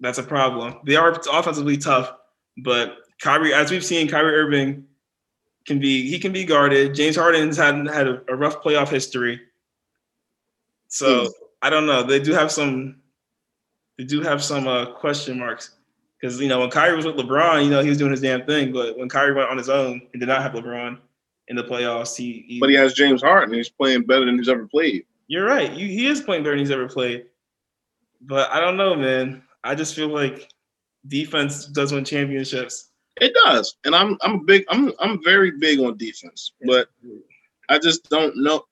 that's a problem. They are offensively tough, but Kyrie, as we've seen, Kyrie Irving can be he can be guarded. James Harden's had had a, a rough playoff history. So mm. I don't know. They do have some they do have some uh, question marks. Because you know when Kyrie was with LeBron, you know he was doing his damn thing. But when Kyrie went on his own and did not have LeBron in the playoffs, he, he but he has James Harden. And he's playing better than he's ever played. You're right. You, he is playing better than he's ever played. But I don't know, man. I just feel like defense does win championships. It does, and I'm I'm a big. I'm I'm very big on defense, but I just don't know.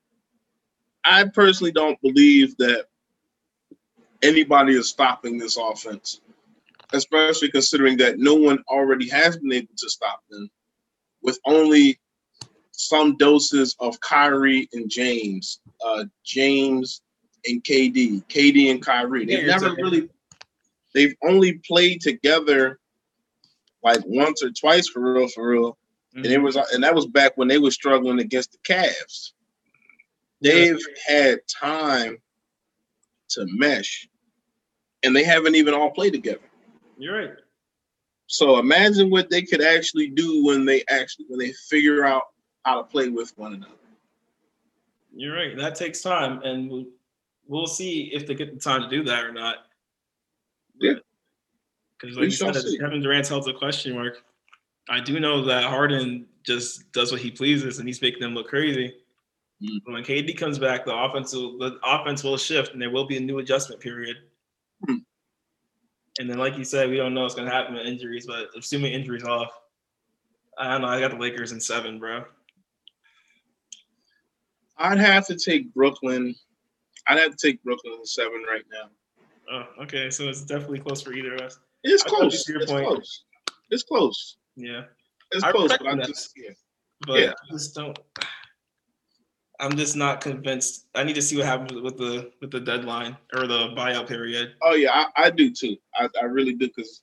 I personally don't believe that anybody is stopping this offense especially considering that no one already has been able to stop them with only some doses of Kyrie and James, uh, James and KD, KD and Kyrie. They've never really, they've only played together like once or twice for real, for real. Mm-hmm. And it mm-hmm. was, and that was back when they were struggling against the Cavs. They've yeah. had time to mesh, and they haven't even all played together. You're right. So imagine what they could actually do when they actually when they figure out how to play with one another. You're right. That takes time, and we'll, we'll see if they get the time to do that or not. Yeah. Because like you said, see. Kevin Durant's held a question mark. I do know that Harden just does what he pleases, and he's making them look crazy. Mm. But when KD comes back, the offense will the offense will shift, and there will be a new adjustment period. And then, like you said, we don't know what's gonna happen with injuries, but assuming injuries off, I don't know. I got the Lakers in seven, bro. I'd have to take Brooklyn. I'd have to take Brooklyn in seven right now. Oh, okay. So it's definitely close for either of us. It's close. It's point. close. It's close. Yeah. It's I close, but I just yeah. But yeah. I just don't. I'm just not convinced. I need to see what happens with the with the deadline or the buyout period. Oh yeah, I, I do too. I, I really do because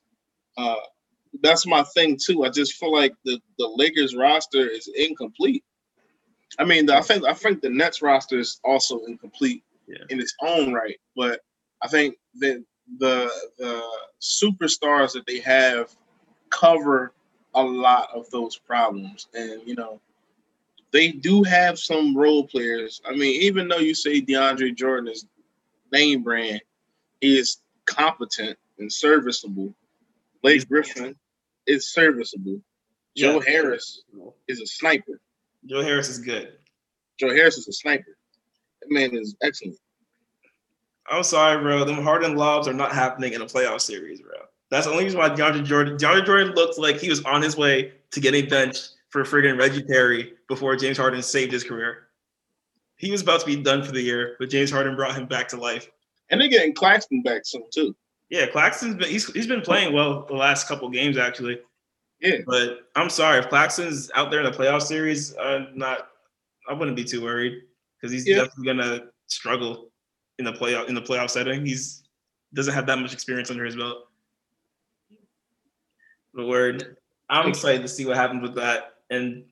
uh, that's my thing too. I just feel like the the Lakers roster is incomplete. I mean, I think I think the Nets roster is also incomplete yeah. in its own right, but I think that the the superstars that they have cover a lot of those problems, and you know they do have some role players. I mean, even though you say DeAndre Jordan is name brand, he is competent and serviceable. Blake Griffin is serviceable. Yeah. Joe Harris is a sniper. Joe Harris is good. Joe Harris is a sniper. That man is excellent. I'm sorry, bro. Them Harden lobs are not happening in a playoff series, bro. That's the only reason why DeAndre Jordan DeAndre Jordan looked like he was on his way to getting benched for friggin' Reggie Perry before James Harden saved his career. He was about to be done for the year, but James Harden brought him back to life. And they're getting Claxton back soon too. Yeah, Claxton's been he's he's been playing well the last couple games actually. Yeah. But I'm sorry if Claxton's out there in the playoff series, I'm not. I wouldn't be too worried because he's Yeah. definitely gonna struggle in the playoff in the playoff setting. He's doesn't have that much experience under his belt. But word, I'm excited to see what happens with that. And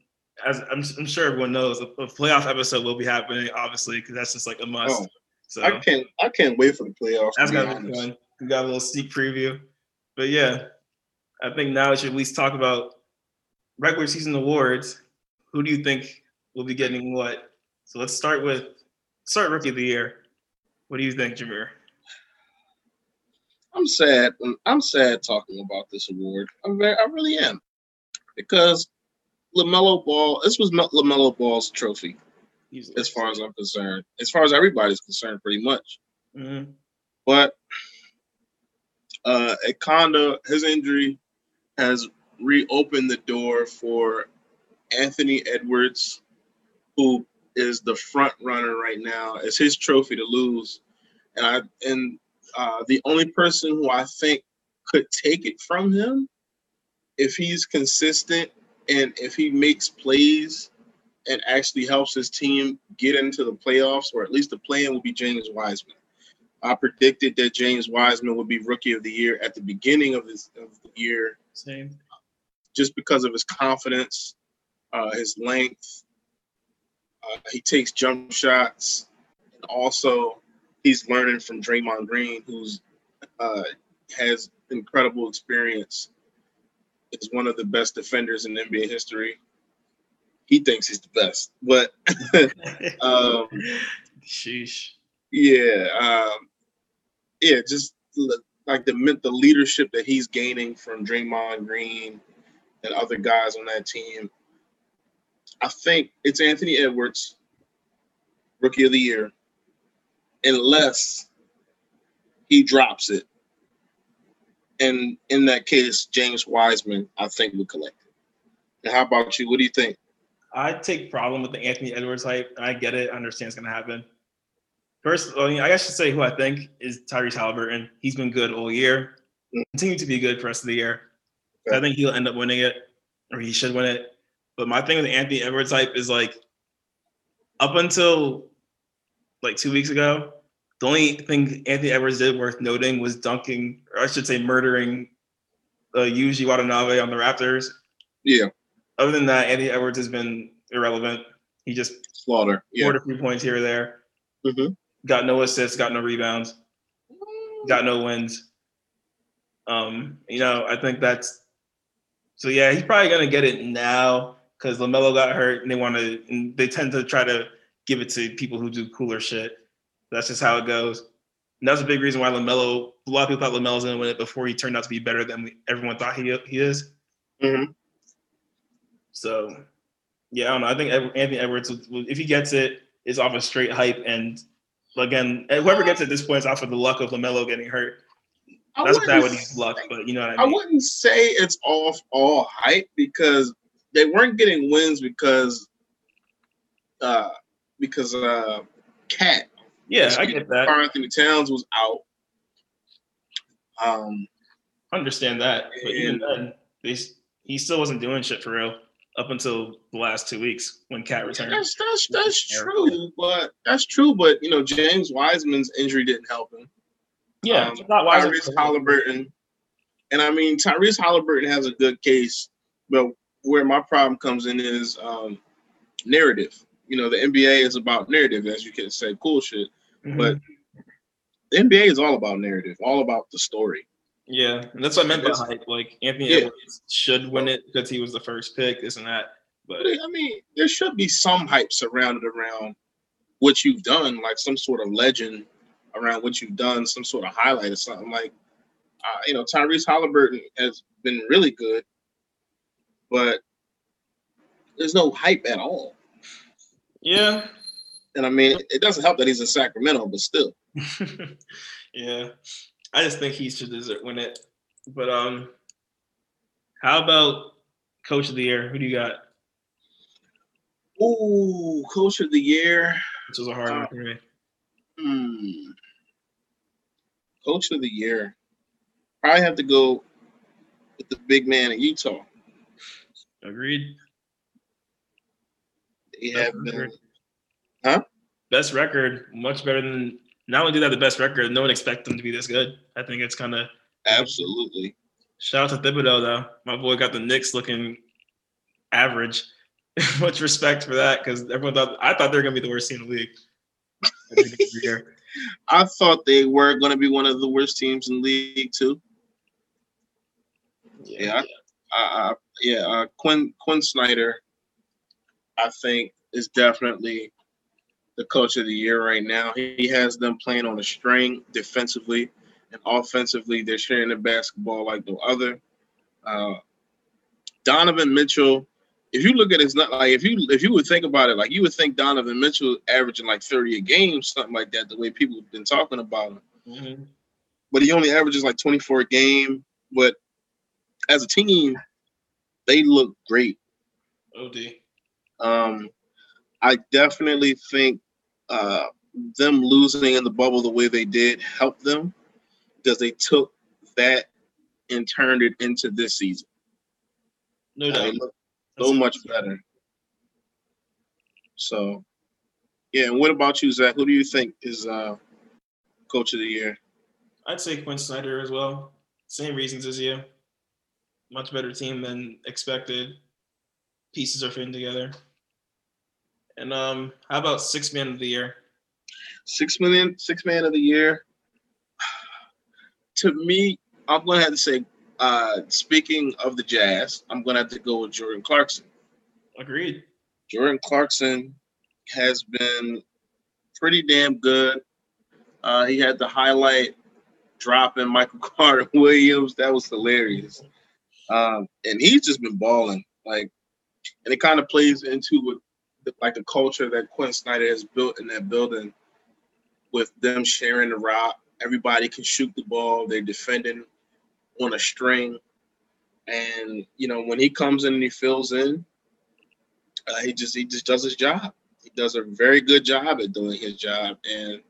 as I'm, I'm sure everyone knows, a, a playoff episode will be happening, obviously, because that's just like a must. Oh, so I can't I can't wait for the playoffs. that's gonna be fun. We got a little sneak preview. But yeah, I think now we should at least talk about regular season awards. Who do you think will be getting what? So let's start with start rookie of the year. What do you think, Jameer? I'm sad. I'm sad talking about this award. I'm very, I really am, because LaMelo Ball. This was LaMelo Ball's trophy, Easily. as far as I'm concerned. As far as everybody's concerned, pretty much. Mhm. But uh, Akonda, his injury has reopened the door for Anthony Edwards, who is the front runner right now. It's his trophy to lose, and I and uh, the only person who I think could take it from him, if he's consistent and if he makes plays and actually helps his team get into the playoffs or at least the play-in, will be James Wiseman. I predicted that James Wiseman would be rookie of the year at the beginning of this of the year Same. just because of his confidence, uh, his length. Uh, he takes jump shots, and also he's learning from Draymond Green, who's uh, has incredible experience. Is one of the best defenders in NBA history. He thinks he's the best, but um, Sheesh. yeah, um, yeah, just like the the leadership that he's gaining from Draymond Green and other guys on that team. I think it's Anthony Edwards, rookie of the year, unless he drops it. And in that case, James Wiseman, I think, would collect it. And how about you? What do you think? I take problem with the Anthony Edwards hype, and I get it. I understand it's gonna happen. First, I mean, I guess I should say who I think is Tyrese Halliburton. He's been good all year. Mm. Continue to be good for the rest of the year. Okay. I think he'll end up winning it, or he should win it. But my thing with the Anthony Edwards hype is like, up until like two weeks ago, the only thing Anthony Edwards did worth noting was dunking, or I should say, murdering uh, Yuta Watanabe on the Raptors. Yeah, Other than that, Anthony Edwards has been irrelevant. He just slaughter. Yeah. four to three points here or there. Mhm. Got no assists, got no rebounds, got no wins. Um, you know, I think that's so. Yeah, he's probably gonna get it now because LaMelo got hurt, and they want to. And they tend to try to give it to people who do cooler shit. That's just how it goes. And that's a big reason why LaMelo. A lot of people thought LaMelo was gonna win it before he turned out to be better than we, everyone thought he he is. Mhm. So, yeah, I don't know. I think Anthony Edwards, will- will- if he gets it, is off a straight hype. And again, whoever gets it at this point is off of the luck of LaMelo getting hurt. I That's wouldn't bad with his luck, but you know what I mean. I wouldn't say it's off all hype because they weren't getting wins because uh because uh Cat yeah, I get that. Anthony Towns was out. Um I understand that. But even then, they, he still wasn't doing shit for real up until the last two weeks when KAT returned. that's that's that's true, but that's true, but you know, James Wiseman's injury didn't help him. Yeah, Um, not wise. Tyrese Halliburton. And I mean Tyrese Halliburton has a good case, but where my problem comes in is um narrative. You know, the NBA is about narrative, as you can say, cool shit. Mhm. But the NBA is all about narrative, all about the story. yeah, and that's what I meant by hype. Like Anthony Yeah. Edwards should win it because he was the first pick, isn't that. But But I mean, there should be some hype surrounded around what you've done, like some sort of legend around what you've done, some sort of highlight or something. Like, uh, you know, Tyrese Halliburton has been really good, but there's no hype at all. yeah, And I mean, it doesn't help that he's in Sacramento, but still. yeah, I just think he should deserve win it. But um, how about coach of the year? Who do you got? Ooh, coach of the year. Which was a hard one for me. Hmm. Coach of the year. probably have to go with the big man in Utah. Agreed. They have been, record. Best record, much better than. Not only do they have the best record, no one expected them to be this good. I think it's kind of absolutely. shout out to Thibodeau though. My boy got the Knicks looking average. much respect for that because everyone thought I thought they were gonna be the worst team in the league. I think every year. I thought they were going to be one of the worst teams in the league too. Yeah, uh, yeah. Uh, Quinn Quinn Snyder, I think, is definitely the coach of the year right now. He has them playing on a string defensively and offensively. They're sharing the basketball like no other. Uh, Donovan Mitchell. If you look at his not like if you if you would think about it, like you would think Donovan Mitchell averaging like 30 a game, something like that, the way people have been talking about him. Mhm. But he only averages like 24 a game. But as a team, they look great. OD. Um, I definitely think uh, them losing in the bubble the way they did helped them because they took that and turned it into this season. No doubt. So much better. So, yeah. And what about you, Zach? Who do you think is uh, coach of the year? I'd say Quinn Snyder as well. Same reasons as you. Much better team than expected. Pieces are fitting together. And um, how about six man of the year? Six million, six man of the year. To me, I'm gonna have to say. Uh, speaking of the Jazz, I'm gonna have to go with Jordan Clarkson. Agreed. Jordan Clarkson has been pretty damn good. Uh, he had the highlight dropping Michael Carter Williams. That was hilarious. Um, and he's just been balling. Like, and it kind of plays into what, like the culture that Quinn Snyder has built in that building, with them sharing the rock. Everybody can shoot the ball. They're defending on a string, and you know when he comes in and he fills in, uh, he just he just does his job. He does a very good job at doing his job. And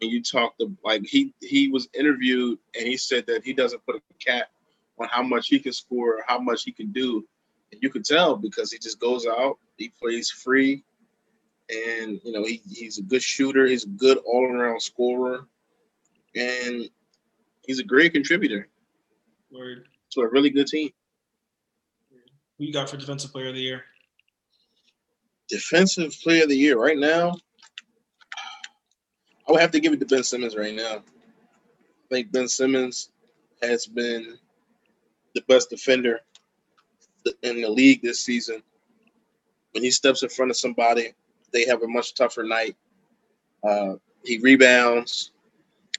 when you talk to like he he was interviewed and he said that he doesn't put a cap on how much he can score or how much he can do. And you can tell because he just goes out, he plays free, and you know he, he's a good shooter. He's a good all around scorer, and he's a great contributor Word. to a really good team. Who you got for defensive player of the year? Defensive player of the year right now, I would have to give it to Ben Simmons right now. I think Ben Simmons has been the best defender in the league this season. When he steps in front of somebody, they have a much tougher night. Uh, he rebounds.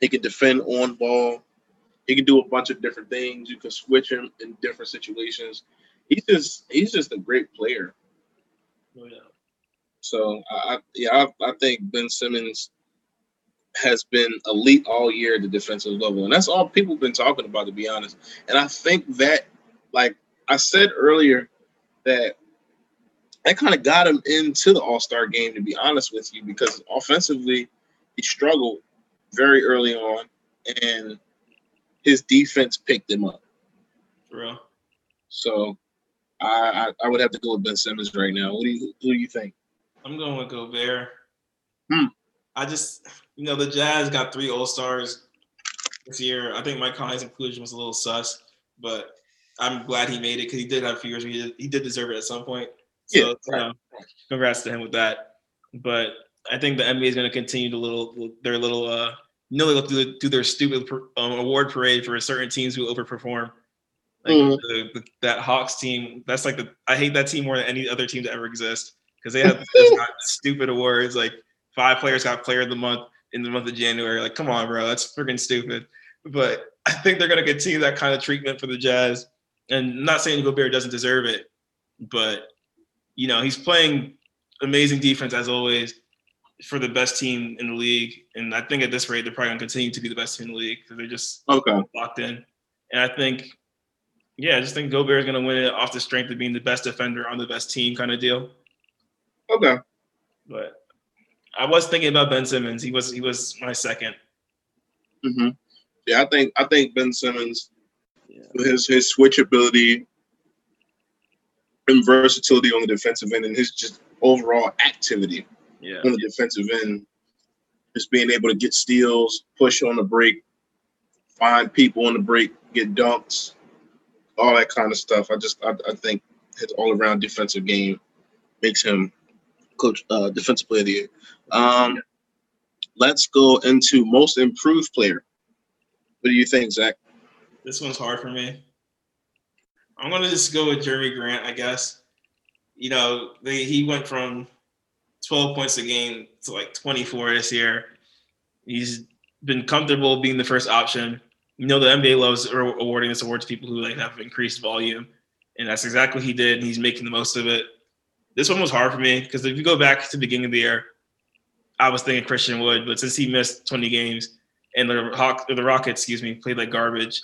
He can defend on ball. He can do a bunch of different things. You can switch him in different situations. He's just he's just a great player. Oh, yeah. So I, yeah, I, I think Ben Simmons has been elite all year at the defensive level, and that's all people have been talking about, to be honest. And I think that, like I said earlier, that that kind of got him into the All Star game, to be honest with you, because offensively he struggled very early on, and his defense picked him up. For real. So I, I, I would have to go with Ben Simmons right now. What do you who do you think? I'm going with Gobert. Hmm. I just, you know, the Jazz got three All Stars this year. I think Mike Conley's inclusion was a little sus, but I'm glad he made it because he did have a few years where he did, he did deserve it at some point. So, Yeah, you know, congrats to him with that. But I think the NBA is going to continue to little their little, uh, you know, they do, do their stupid um, award parade for certain teams who overperform. Like Mhm. the, the, that Hawks team, that's like the I hate that team more than any other team to ever exist because they have got stupid awards. Like five players got Player of the Month in the month of January. Like, come on, bro, that's freaking stupid. But I think they're gonna continue that kind of treatment for the Jazz. And not saying Gobert doesn't deserve it, but you know he's playing amazing defense as always for the best team in the league. And I think at this rate, they're probably gonna continue to be the best team in the league because they're just Okay. locked in. And I think, yeah, I just think Gobert is going to win it off the strength of being the best defender on the best team kind of deal. Okay. But I was thinking about Ben Simmons. He was he was my second. hmm Yeah, I think I think Ben Simmons Yeah. His his switchability and versatility on the defensive end, and his just overall activity yeah. on the defensive end, just being able to get steals, push on the break, find people on the break, get dunks, all that kind of stuff. I just I, I think his all around defensive game makes him coach uh, defensive player of the year. Um, let's go into most improved player. What do you think, Zach? This one's hard for me. I'm gonna just go with Jerami Grant, I guess. You know, they, he went from 12 points a game to like 24 this year. He's been comfortable being the first option. You know, the NBA loves awarding this award to people who like have increased volume, and that's exactly what he did. And he's making the most of it. This one was hard for me because if you go back to the beginning of the year, I was thinking Christian Wood, but since he missed 20 games and the Hawk, or the Rockets, excuse me, played like garbage,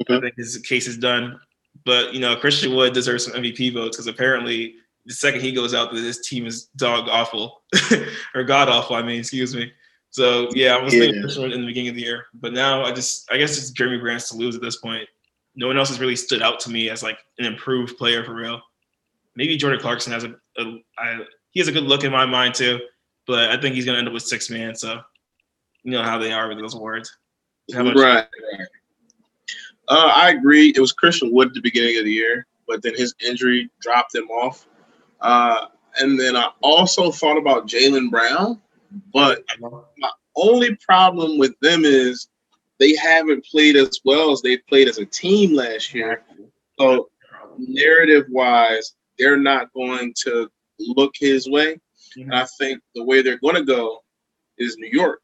mm-hmm. I think his case is done. But you know, Christian Wood deserves some MVP votes because apparently the second he goes out, this team is dog awful or god awful. I mean, excuse me. So yeah, I was yeah. thinking Christian Wood in the beginning of the year, but now I just I guess it's Jerami Grant's to lose at this point. No one else has really stood out to me as like an improved player for real. Maybe Jordan Clarkson has a, a I, he has a good look in my mind too but I think he's gonna end up with six man. So you know how they are with those awards. Right. Uh, I agree. It was Christian Wood at the beginning of the year, but then his injury dropped him off. Uh, and then I also thought about Jaylen Brown, but my only problem with them is they haven't played as well as they played as a team last year. So narrative wise, they're not going to look his way. Mm-hmm. I think the way they're going to go is New York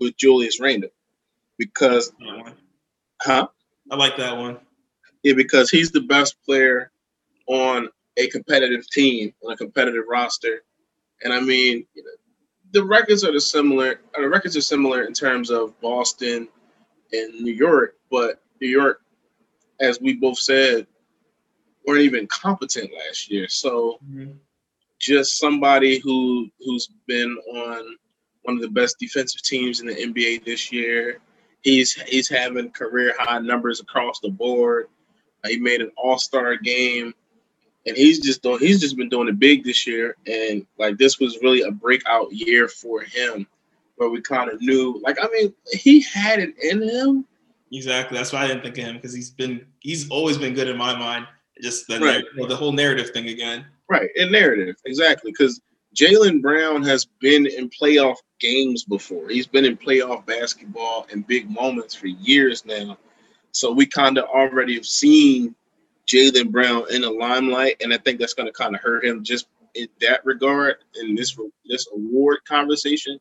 with Julius Randle because, huh? I like that one. Yeah, because he's the best player on a competitive team on a competitive roster, and I mean, you know, the records are the similar. Uh, the records are similar in terms of Boston and New York, but New York, as we both said, weren't even competent last year. So. Mm-hmm just somebody who who's been on one of the best defensive teams in the NBA this year. He's he's having career high numbers across the board. Uh, he made an All Star game, and he's just doing he's just been doing it big this year. And like this was really a breakout year for him, where we kind of knew like I mean he had it in him. Exactly. That's why I didn't think of him because he's been he's always been good in my mind. Just the right. the whole narrative thing again. Right, and narrative exactly because Jaylen Brown has been in playoff games before. He's been in playoff basketball in big moments for years now. So we kind of already have seen Jaylen Brown in the limelight, and I think that's going to kind of hurt him just in that regard in this this award conversation.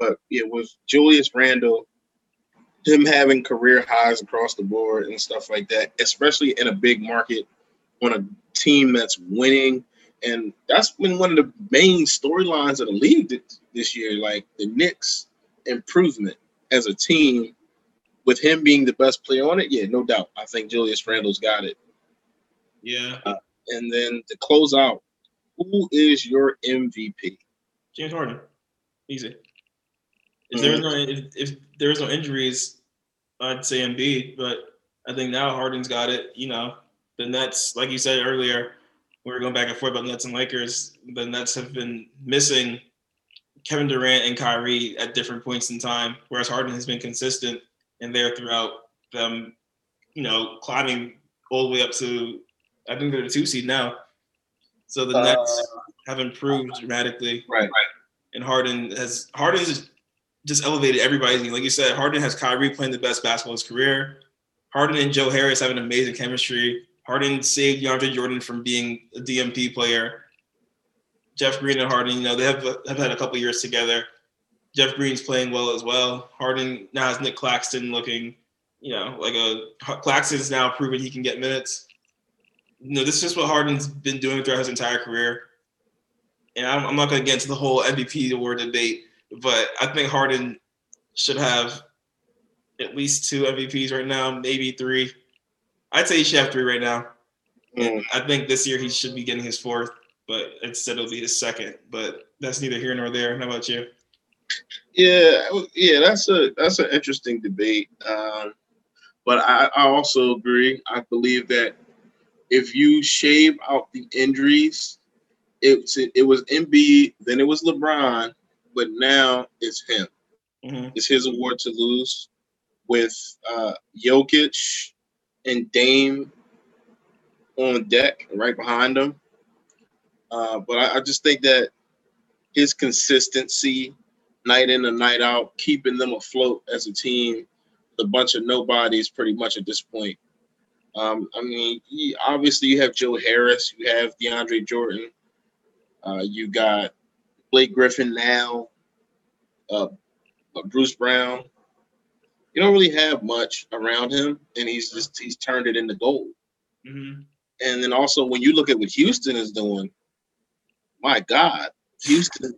But yeah, with Julius Randle, him having career highs across the board and stuff like that, especially in a big market on a team that's winning. And that's been one of the main storylines of the league this year. Like the Knicks' improvement as a team, with him being the best player on it. Yeah, no doubt. I think Julius Randle's got it. Yeah. Uh, and then to close out, who is your MVP? James Harden. Easy. If there's no if, if there's no injuries, I'd say Embiid, but I think now Harden's got it. You know, the Nets, like you said earlier, we were going back and forth about Nets and Lakers. The Nets have been missing Kevin Durant and Kyrie at different points in time, whereas Harden has been consistent and there throughout them, you know, climbing all the way up to I think they're the two seed now. So the uh, Nets have improved dramatically. Right. right. And Harden has Harden has just elevated everybody. Like you said, Harden has Kyrie playing the best basketball of his career. Harden and Joe Harris have an amazing chemistry. Harden saved DeAndre Jordan from being a DNP player. Jeff Green and Harden, you know, they have have had a couple years together. Jeff Green's playing well as well. Harden now has Nick Claxton looking, you know, like a Claxton's now proven he can get minutes. You know, this is just what Harden's been doing throughout his entire career. And I'm, I'm not going to get into the whole MVP award debate, but I think Harden should have at least two MVPs right now, maybe three. I'd say he should have three right now. Mm. I think this year he should be getting his fourth, but instead it'll be his second. But that's neither here nor there. How about you? Yeah, yeah, that's a that's an interesting debate. Um, But I, I also agree. I believe that if you shave out the injuries, it, it was Embiid, then it was LeBron, but now it's him. Mm-hmm. It's his award to lose with uh, Jokic and Dame on deck right behind him. Uh, but I, I just think that his consistency, night in and night out, keeping them afloat as a team, a bunch of nobodies pretty much at this point. Um, I mean, he, obviously you have Joe Harris, you have DeAndre Jordan, uh, you got Blake Griffin now, uh, uh, Bruce Brown. You don't really have much around him, and he's just he's turned it into gold. Mm-hmm. And then also when you look at what Houston is doing, my God, Houston,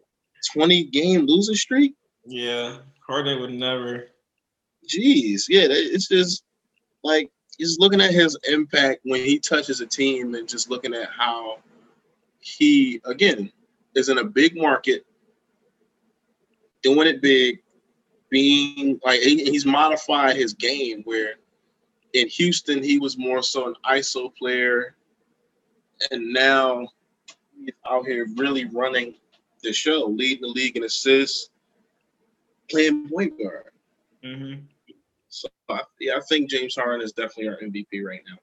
twenty game losing streak. Yeah, Harden would never. Jeez, yeah, it's just like he's looking at his impact when he touches a team, and just looking at how he again is in a big market, doing it big, being like he's modified his game where in Houston he was more so an ISO player, and now he's out here really running the show, leading the league in assists, playing point guard. Mm-hmm. So yeah, I think James Harden is definitely our MVP right now.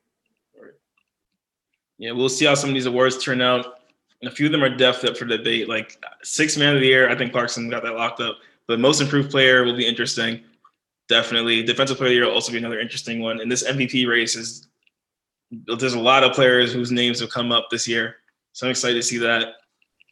Yeah, we'll see how some of these awards turn out. And a few of them are definitely up for debate. Like six man of the year, I think Clarkson got that locked up. But most improved player will be interesting. Definitely. Defensive player of the year will also be another interesting one. And this MVP race is there's a lot of players whose names have come up this year. So I'm excited to see that.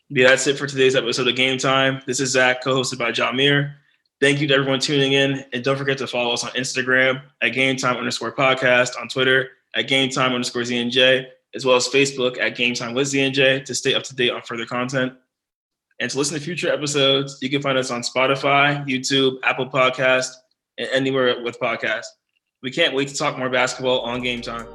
Yeah, that's it for today's episode of Game Time. This is Zach, co-hosted by John Jamir. Thank you to everyone tuning in. And don't forget to follow us on Instagram at Game Time underscore podcast, on Twitter at Game Time underscore ZNJ, as well as Facebook at Game Time with ZNJ to stay up to date on further content. And to listen to future episodes, you can find us on Spotify, YouTube, Apple Podcast, and anywhere with podcasts. We can't wait to talk more basketball on game time.